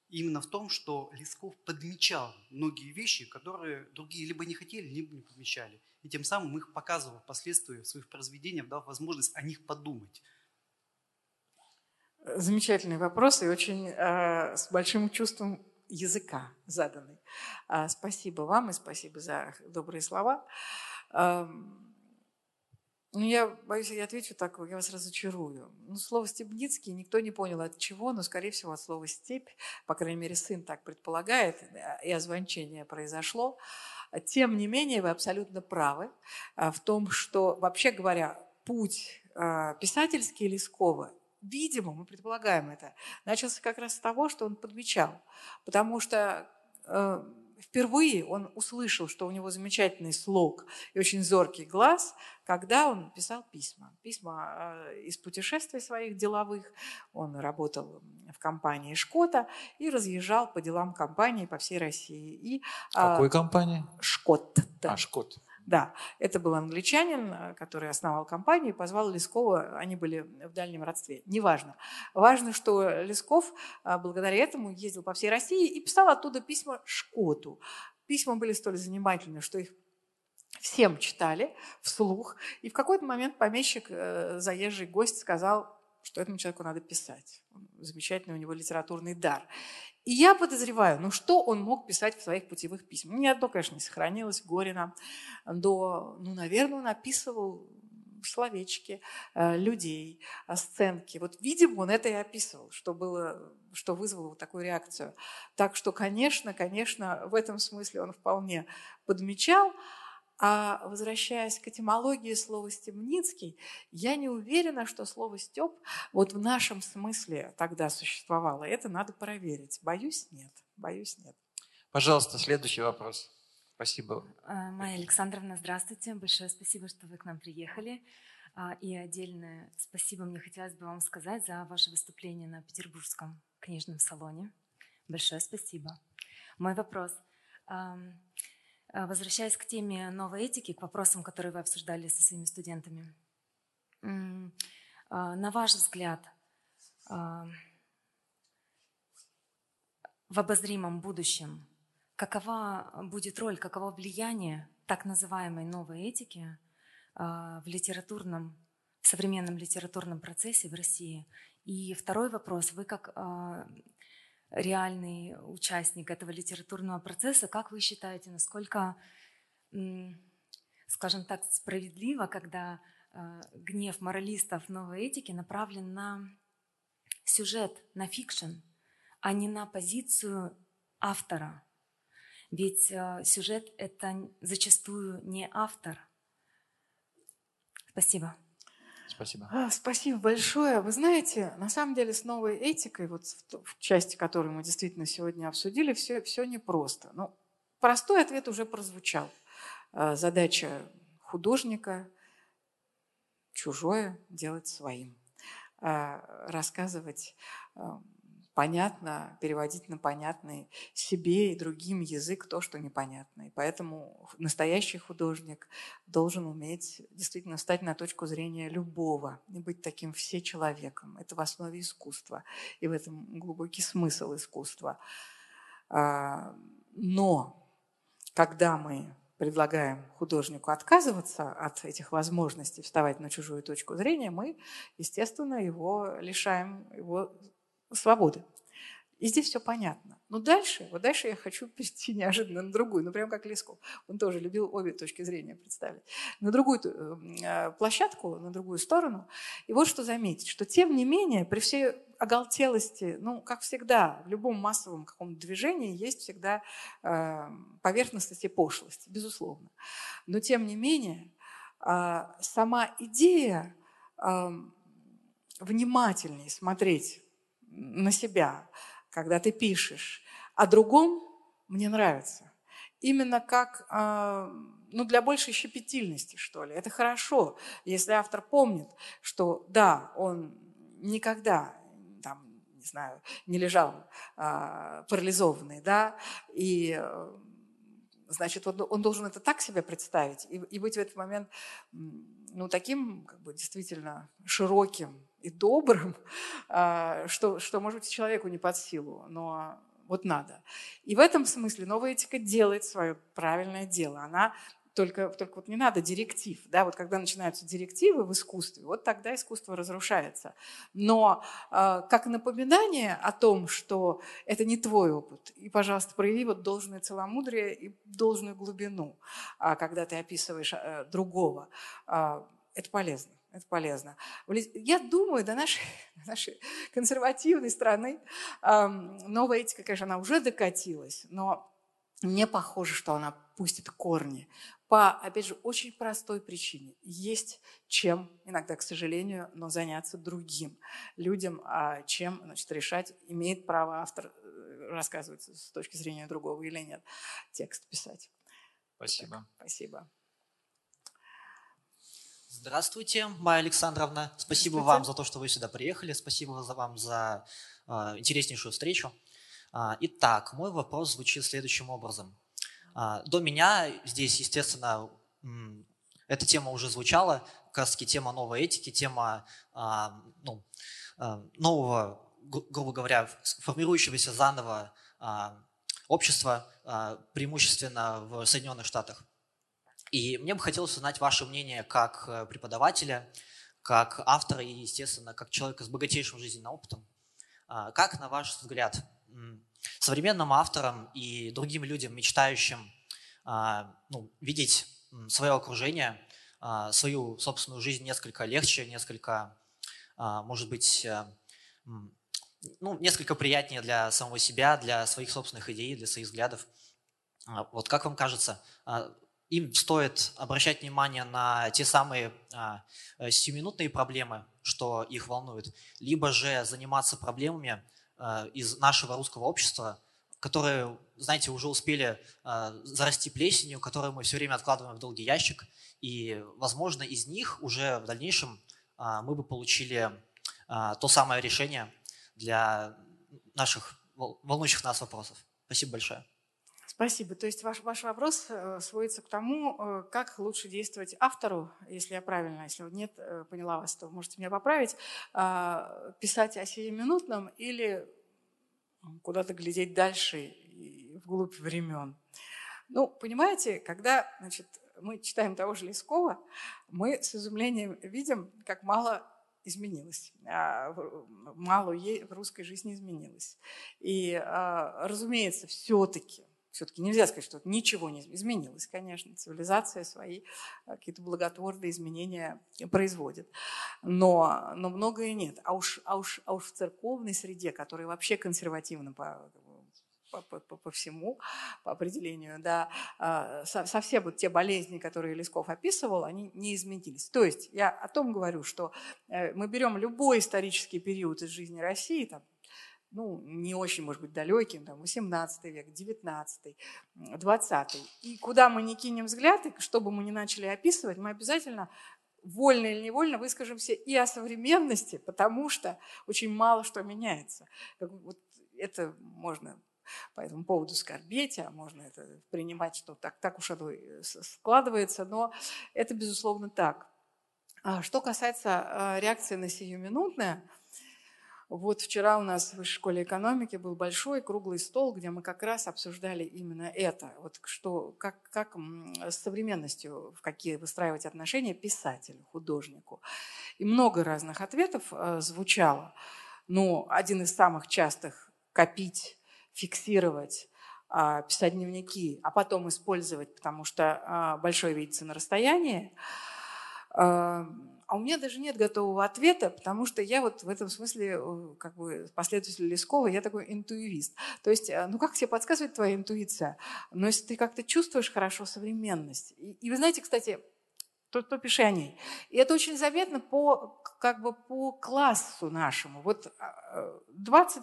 именно в том, что Лесков подмечал многие вещи, которые другие либо не хотели, либо не подмечали. И тем самым их показывал впоследствии в своих произведениях, дал возможность о них подумать. Замечательный вопрос и очень э, с большим чувством языка заданный. Э, спасибо вам и спасибо за добрые слова. Э, Ну, я боюсь, я отвечу так, я вас разочарую. Ну, слово «степницкий» никто не понял от чего, но, скорее всего, от слова «степь». По крайней мере, сын так предполагает, и озвончение произошло. Тем не менее, вы абсолютно правы а, в том, что, вообще говоря, путь а, писательский Лескова видимо, мы предполагаем это, начался как раз с того, что он подмечал. Потому что э, впервые он услышал, что у него замечательный слог и очень зоркий глаз, когда он писал письма. Письма э, из путешествий своих деловых. Он работал в компании Шкота и разъезжал по делам компании по всей России. И, а, Какой компании? Шкот. А, Шкот. Да, это был англичанин, э, который основал компанию и позвал Лескова, они были в дальнем родстве. Неважно. Важно, что Лесков э, благодаря этому ездил по всей России и писал оттуда письма Шкоту. Письма были столь занимательны, что их всем читали вслух. И в какой-то момент помещик, э, заезжий гость, сказал, что этому человеку надо писать. Замечательный у него литературный дар. И я подозреваю, ну что он мог писать в своих путевых письмах? Ни одно, конечно, не сохранилось, горе нам. До, ну, наверное, он описывал словечки э, людей, э, сценки. Вот, видимо, он это и описывал, что, было, что вызвало вот такую реакцию. Так что, конечно, конечно, в этом смысле он вполне подмечал. А возвращаясь к этимологии слова «стемницкий», я не уверена, что слово «степ» вот в нашем смысле тогда существовало. Это надо проверить. Боюсь, нет. Боюсь, нет. Пожалуйста, следующий вопрос. Спасибо. А, Майя Александровна, здравствуйте. Большое спасибо, что вы к нам приехали. А, и отдельное спасибо мне хотелось бы вам сказать за ваше выступление на Петербургском книжном салоне. Большое спасибо. Мой вопрос. А, возвращаясь к теме новой этики, к вопросам, которые вы обсуждали со своими студентами, а, на ваш взгляд, а, в обозримом будущем, какова будет роль, каково влияние так называемой новой этики в литературном, в современном литературном процессе в России? И второй вопрос. Вы как реальный участник этого литературного процесса. Как вы считаете, насколько, скажем так, справедливо, когда э, гнев моралистов новой этики направлен на сюжет, на фикшн, а не на позицию автора? Ведь э, сюжет – это зачастую не автор. Спасибо. Спасибо. А, спасибо большое. Вы знаете, на самом деле с новой этикой, вот в, части, которую мы действительно сегодня обсудили, все, все непросто. Ну, простой ответ уже прозвучал. А, задача художника чужое делать своим. А, рассказывать понятно, переводить на понятный себе и другим язык то, что непонятно. И поэтому настоящий художник должен уметь действительно стать на точку зрения любого и быть таким все человеком. Это в основе искусства, и в этом глубокий смысл искусства. А, но когда мы предлагаем художнику отказываться от этих возможностей вставать на чужую точку зрения, мы, естественно, его лишаем его свободы. И здесь все понятно. Но дальше, вот дальше я хочу (laughs) перейти неожиданно на другую, ну прям как Лесков. Он тоже любил обе точки зрения представить. На другую э, площадку, на другую сторону. И вот что заметить, что тем не менее, при всей оголтелости, ну, как всегда, в любом массовом каком-то движении есть всегда э, поверхностность и пошлость, безусловно. Но тем не менее, э, сама идея э, внимательнее смотреть на себя, когда ты пишешь. О другом мне нравится. Именно как а, ну, для большей щепетильности, что ли. Это хорошо, если автор помнит, что да, он никогда там, не знаю, не лежал а, парализованный, да, и значит, он, он должен это так себе представить и, и быть в этот момент ну, таким как бы, действительно широким и добрым, (laughs) а, что, что, может быть, человеку не под силу, но вот надо. И в этом смысле новая этика делает свое правильное дело. Она только, только вот не надо директив. Да? Вот когда начинаются директивы в искусстве, вот тогда искусство разрушается. Но э, как напоминание о том, что это не твой опыт, и, пожалуйста, прояви вот должное целомудрие и должную глубину, э, когда ты описываешь э, другого. Э, это полезно. Это полезно. Я думаю, до нашей, (laughs) нашей консервативной страны новая этика, конечно, она уже докатилась, но мне похоже, что она пустит корни. По, опять же, очень простой причине. Есть чем, иногда, к сожалению, но заняться другим людям, а чем значит, решать, имеет право автор э, рассказывать с точки зрения другого или нет, текст писать. Спасибо. Так, спасибо. Здравствуйте, Майя Александровна. Спасибо вам за то, что вы сюда приехали. Спасибо вам за э, интереснейшую встречу. А, итак, мой вопрос звучит следующим образом. А, до меня здесь, естественно, эта тема уже звучала, как раз таки тема новой этики, тема а, ну, нового, грубо говоря, формирующегося заново общества, преимущественно в Соединенных Штатах. И мне бы хотелось узнать ваше мнение как э, преподавателя, как автора и, естественно, как человека с богатейшим жизненным опытом. Как, на ваш взгляд, современным авторам и другим людям, мечтающим а, ну, видеть свое окружение, а, свою собственную жизнь несколько легче, несколько, а, может быть, э, ну, несколько приятнее для самого себя, для своих собственных идей, для своих взглядов. Вот как вам кажется, им стоит обращать внимание на те самые а, сиюминутные проблемы, что их волнует, либо же заниматься проблемами, Э, из нашего русского общества, которые, знаете, уже успели э, зарасти плесенью, которые мы все время откладываем в долгий ящик, и, возможно, из них уже в дальнейшем э, мы бы получили то самое решение для наших волнующих нас вопросов. Спасибо большое. Спасибо. То есть ваш, ваш вопрос сводится к тому, как лучше действовать автору, если я правильно, если нет, поняла вас, то можете меня поправить, а, писать о сиюминутном или куда-то глядеть дальше вглубь времен. Ну, понимаете, когда значит, мы читаем того же Лескова, мы с изумлением видим, как мало изменилось, а, мало в русской жизни изменилось. И, а, разумеется, все-таки все-таки нельзя сказать, что ничего не изменилось, конечно. Цивилизация свои а, какие-то благотворные изменения производит. Но, но многое нет. А уж, а, уж, а уж в церковной среде, которая вообще консервативна по, по, по, по всему, по определению, да, а, совсем вот те болезни, которые Лесков описывал, они не изменились. То есть я о том говорю, что э, мы берем любой исторический период из жизни России, там, ну, не очень, может быть, далеким, там, 18 век, 19, 20. И куда мы не кинем взгляд, и что бы мы ни начали описывать, мы обязательно вольно или невольно выскажемся и о современности, потому что очень мало что меняется. Вот это можно по этому поводу скорбеть, а можно это принимать, что так, так уж оно складывается, но это, безусловно, так. А что касается а, реакции на сиюминутное – вот вчера у нас в Высшей школе экономики был большой круглый стол, где мы как раз обсуждали именно это. Вот что, как, как с современностью, в какие выстраивать отношения писателю, художнику. И много разных ответов э, звучало. Но один из самых частых – копить, фиксировать, э, писать дневники, а потом использовать, потому что э, большое видится на расстоянии – а у меня даже нет готового ответа, потому что я вот в этом смысле, э, как бы последователь Лескова, я такой интуивист. То есть, э, ну как тебе подсказывает твоя интуиция? Но если ты как-то чувствуешь хорошо современность. И, и вы знаете, кстати, то, то пиши о ней. И это очень заметно по, как бы по классу нашему. Вот 20 а,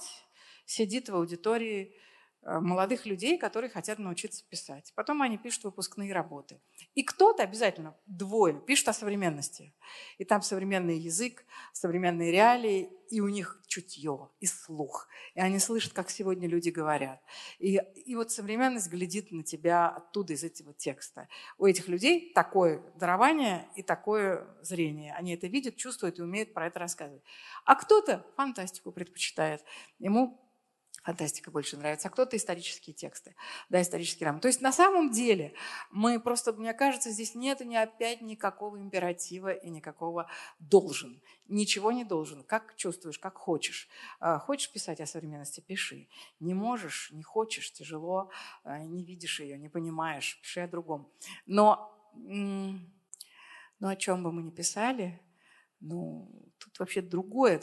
сидит в аудитории Э, молодых людей, которые хотят научиться писать. Потом они пишут выпускные работы. И кто-то обязательно, двое, пишут о современности. И там современный язык, современные реалии, и у них чутье, и слух. И они слышат, как сегодня люди говорят. И, и вот современность глядит на тебя оттуда, из этого текста. У этих людей такое дарование и такое зрение. Они это видят, чувствуют и умеют про это рассказывать. А кто-то фантастику предпочитает. Ему фантастика больше нравится, а кто-то исторические тексты, да, исторические рамы. То есть на самом деле мы просто, мне кажется, здесь нет ни опять никакого императива и никакого должен. Ничего не должен. Как чувствуешь, как хочешь. А, хочешь писать о современности, пиши. Не можешь, не хочешь, тяжело, а, не видишь ее, не понимаешь, пиши о другом. Но но Но о чем бы мы ни писали, ну, тут вообще другое,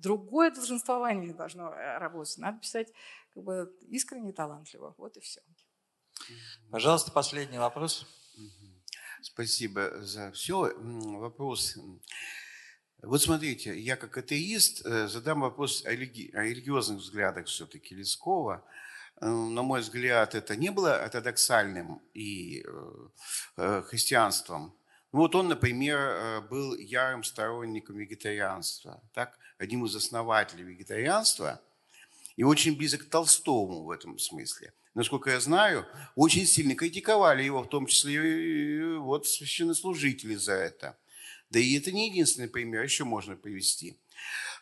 другое долженствование должно э, работать. Надо писать как бы искренне и талантливо. Вот и все. Пожалуйста, последний вопрос. Спасибо за все. Вопрос. Вот смотрите, я как атеист э, задам вопрос о, религи... о религиозных взглядах все-таки Лескова. Э, на мой взгляд, это не было ортодоксальным и христианством, ну, вот он, например, был ярым сторонником вегетарианства, так? Одним из основателей вегетарианства, и очень близок к Толстому в этом смысле. Насколько я знаю, очень сильно критиковали его, в том числе и вот священнослужители за это. Да и это не единственный пример, еще можно привести.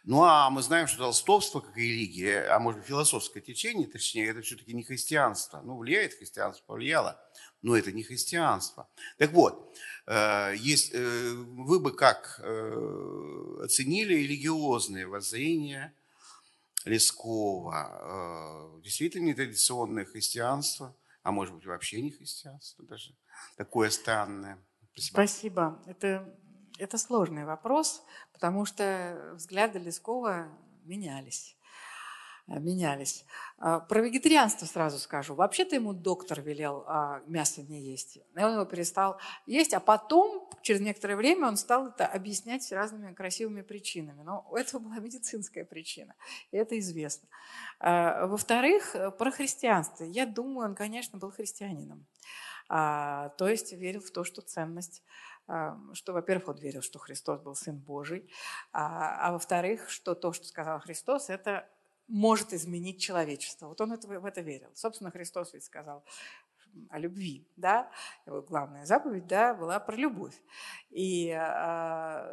Ну а мы знаем, что толстовство как религия, а может быть философское течение, точнее, это все-таки не христианство. Ну, влияет христианство, повлияло, но это не христианство. Так вот, Э, есть, э, вы бы как э, оценили религиозные воззрения Лескова? Действительно нетрадиционное христианство, а может быть вообще не христианство даже, такое странное. Спасибо. Спасибо. Это, это сложный вопрос, потому что взгляды Лескова менялись. Э, менялись. А, про вегетарианство сразу скажу. Вообще-то ему доктор велел а, мясо не есть. И он его перестал есть, а потом, через некоторое время, он стал это объяснять разными красивыми причинами. Но у этого была медицинская причина, и это известно. А, во-вторых, про христианство. Я думаю, он, конечно, был христианином. То есть верил в то, что ценность что, во-первых, он верил, что Христос был Сын Божий, а, а во-вторых, что то, что сказал Христос, это может изменить человечество. Вот он в это верил. Собственно, Христос ведь сказал о любви, да, его главная заповедь, да, была про любовь. И э,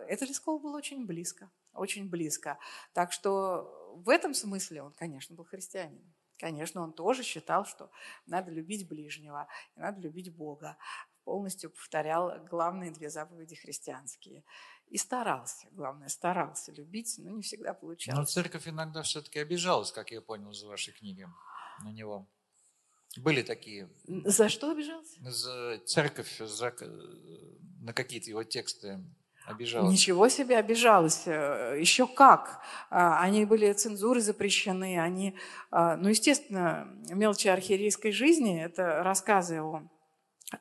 это Лескову было очень близко, очень близко. Так что в этом смысле он, конечно, был христианином. Конечно, он тоже считал, что надо любить ближнего, надо любить Бога. Полностью повторял главные две заповеди христианские и старался, главное, старался любить, но не всегда получалось. Но церковь иногда все-таки обижалась, как я понял из вашей книги, на него. Были такие. За что обижалась? За церковь, за, на какие-то его тексты обижалась. Ничего себе обижалась. Э, Еще как. А, они были цензуры запрещены. Они, а, ну, естественно, мелочи архиерейской жизни – это рассказы о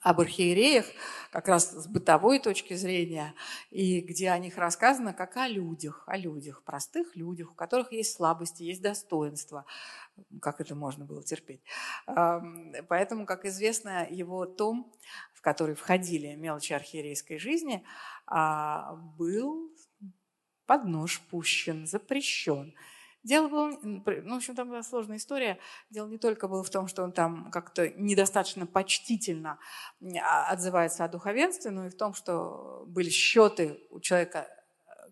об архиереях, как раз с бытовой точки зрения, и где о них рассказано как о людях, о людях, простых людях, у которых есть слабости, есть достоинства. Как это можно было терпеть? Поэтому, как известно, его том, в который входили мелочи архиерейской жизни, а, был под нож пущен, запрещен. Дело было, ну, в общем, там была сложная история. Дело не только было в том, что он там как-то недостаточно почтительно а, отзывается о духовенстве, но и в том, что были счеты у человека,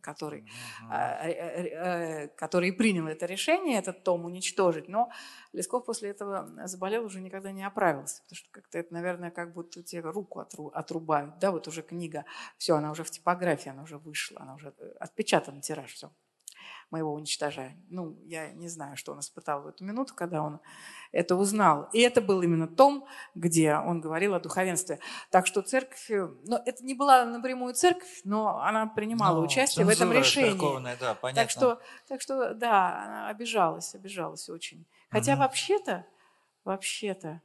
который, uh-huh. который принял это решение, этот том уничтожить. Но Лесков после этого заболел, уже никогда не оправился, потому что как-то это, наверное, как будто тебе руку отрубают. Да, вот уже книга, все, она уже в типографии, она уже вышла, она уже э, отпечатан тираж, все мы его уничтожаем. Ну, я не знаю, что он испытал в эту минуту, когда он это узнал. И это был именно том, где он говорил о духовенстве. Так что церковь, ну, это не была напрямую церковь, но она принимала ну, участие в этом решении. Да, понятно. Так что, так что, да, она обижалась, обижалась очень. Хотя угу. вообще-то, вообще-то,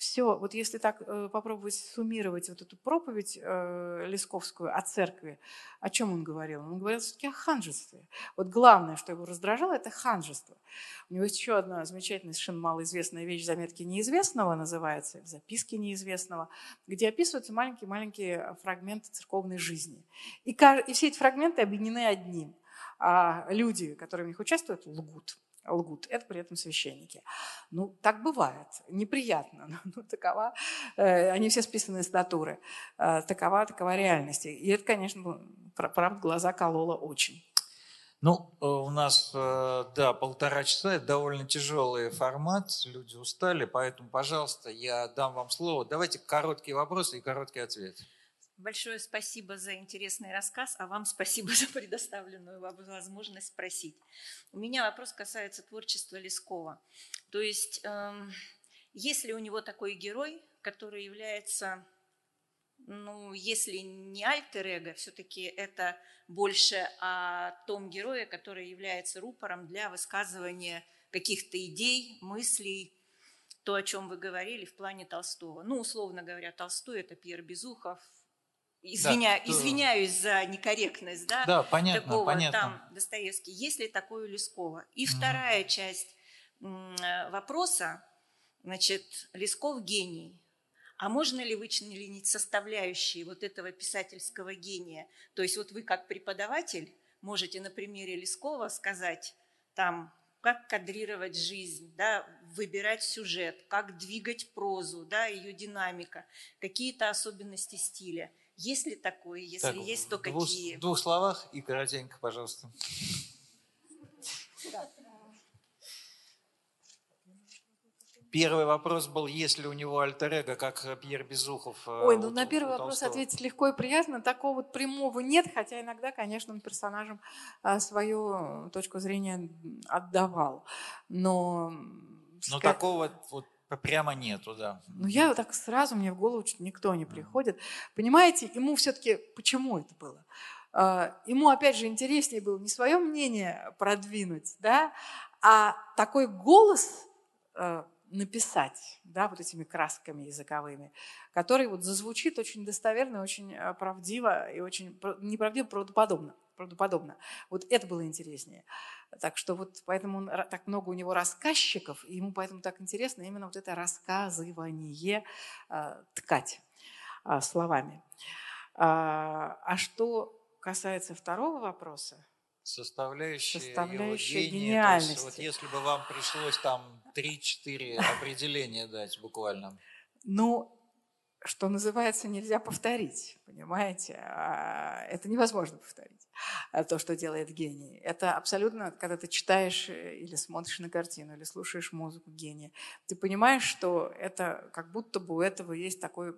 все, вот если так э, попробовать суммировать вот эту проповедь э, Лесковскую о церкви, о чем он говорил? Он говорил все-таки о ханжестве. Вот главное, что его раздражало, это ханжество. У него есть еще одна замечательная, совершенно малоизвестная вещь, заметки неизвестного называется, записки неизвестного, где описываются маленькие-маленькие фрагменты церковной жизни. И, и все эти фрагменты объединены одним. А люди, которые в них участвуют, лгут лгут. Это при этом священники. Ну, так бывает. Неприятно. (laughs) Ну, такова, э, они все списаны с натуры. Э, такова, такова реальность. И это, конечно, правда, глаза кололо очень. Ну, э, у нас, да, полтора часа, это довольно тяжелый формат, люди устали, поэтому, пожалуйста, я дам вам слово. Давайте короткие вопросы и короткий ответ. Большое спасибо за интересный рассказ, а вам спасибо (laughs) за предоставленную возможность спросить. У меня вопрос касается творчества Лескова. То есть, э, есть ли у него такой герой, который является ну, если не альтер-эго, все-таки это больше о том герое, который является рупором для высказывания каких-то идей, мыслей, то, о чем вы говорили в плане Толстого. Ну, условно говоря, Толстой – это Пьер Безухов, Извиня... Да, Извиняюсь за некорректность, да, да понятно, такого понятно. там Достоевский. Есть ли такое у Лескова? И mm вторая часть вопроса, значит, Лесков гений. А можно ли вычленить составляющие вот этого писательского гения? То есть вот вы как преподаватель можете на примере Лескова сказать, там, как кадрировать жизнь, да, выбирать сюжет, как двигать прозу, да, ее динамика, какие-то особенности стиля. Есть ли такое? Если так, есть, то двух, какие? В двух словах и коротенько, пожалуйста. Да. Первый вопрос был, есть ли у него альтер как Пьер Безухов. Э, Ой, ну на первый вопрос ответить легко и приятно. Такого вот прямого нет, хотя иногда, конечно, он персонажам а, свою точку зрения отдавал. Но... Но сказать... такого вот прямо нету, да. Ну я так сразу, мне в голову никто не приходит. Понимаете, ему все-таки, почему это было? А, ему, опять же, интереснее было не свое мнение продвинуть, да, а такой голос э, написать, да, вот этими красками языковыми, который вот зазвучит очень достоверно, очень э, правдиво и очень неправдиво, правдоподобно. правдоподобно. Вот это было интереснее. Так что вот поэтому он, так много у него рассказчиков, и ему поэтому так интересно именно вот это рассказывание э, ткать э, словами. А, а что касается второго вопроса, составляющая, составляющая его гения. гениальности. есть, вот если бы вам пришлось там 3-4 определения дать буквально. Ну, что называется, нельзя повторить, понимаете? А, это невозможно повторить, а, то, что делает гений. Это абсолютно, когда ты читаешь э, или смотришь на картину, или слушаешь музыку гения, ты понимаешь, что это как будто бы у этого есть такой,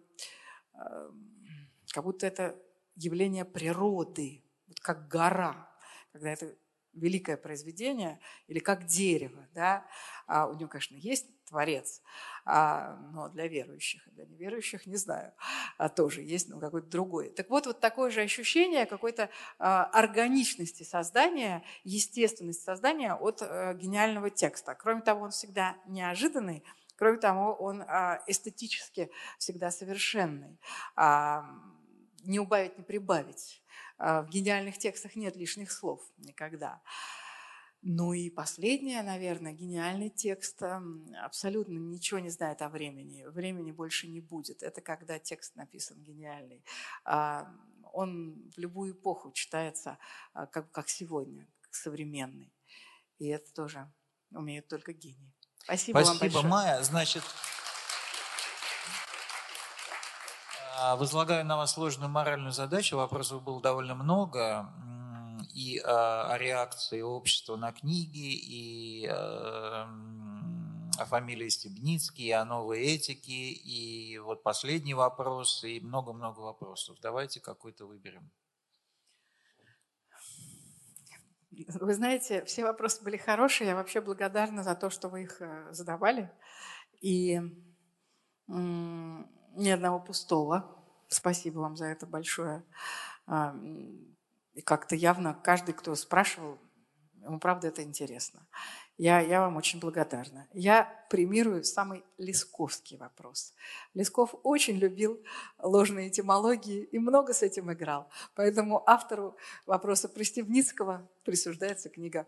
как будто это явление природы, вот как гора, когда это великое произведение, или как дерево, да, а у него, конечно, есть творец, а, но для верующих, для неверующих не знаю, а тоже есть ну, какой-то другой. Так вот, вот такое же ощущение какой-то а, органичности создания, естественности создания от а, гениального текста. Кроме того, он всегда неожиданный, кроме того, он а, эстетически всегда совершенный. А, не убавить, не прибавить в гениальных текстах нет лишних слов никогда. Ну и последнее, наверное, гениальный текст абсолютно ничего не знает о времени. Времени больше не будет. Это когда текст написан гениальный. А, он в любую эпоху читается, а, как, как сегодня, как современный. И это тоже умеют только гении. Спасибо, Спасибо вам большое. Спасибо, Майя. Значит, А, возлагаю на вас сложную моральную задачу. Вопросов было довольно много. И о реакции общества на книги, и о фамилии Стебницкий, и о новой этике, и вот последний вопрос, и много-много вопросов. Давайте какой-то выберем. Вы знаете, все вопросы были хорошие. Я вообще благодарна за то, что вы их э, задавали. И ни одного пустого. Спасибо вам за это большое. А, и как-то явно каждый, кто спрашивал, ему правда это интересно. Я, я вам очень благодарна. Я премирую самый лесковский вопрос. Лесков очень любил ложные этимологии и много с этим играл. Поэтому автору вопроса Пристевницкого присуждается книга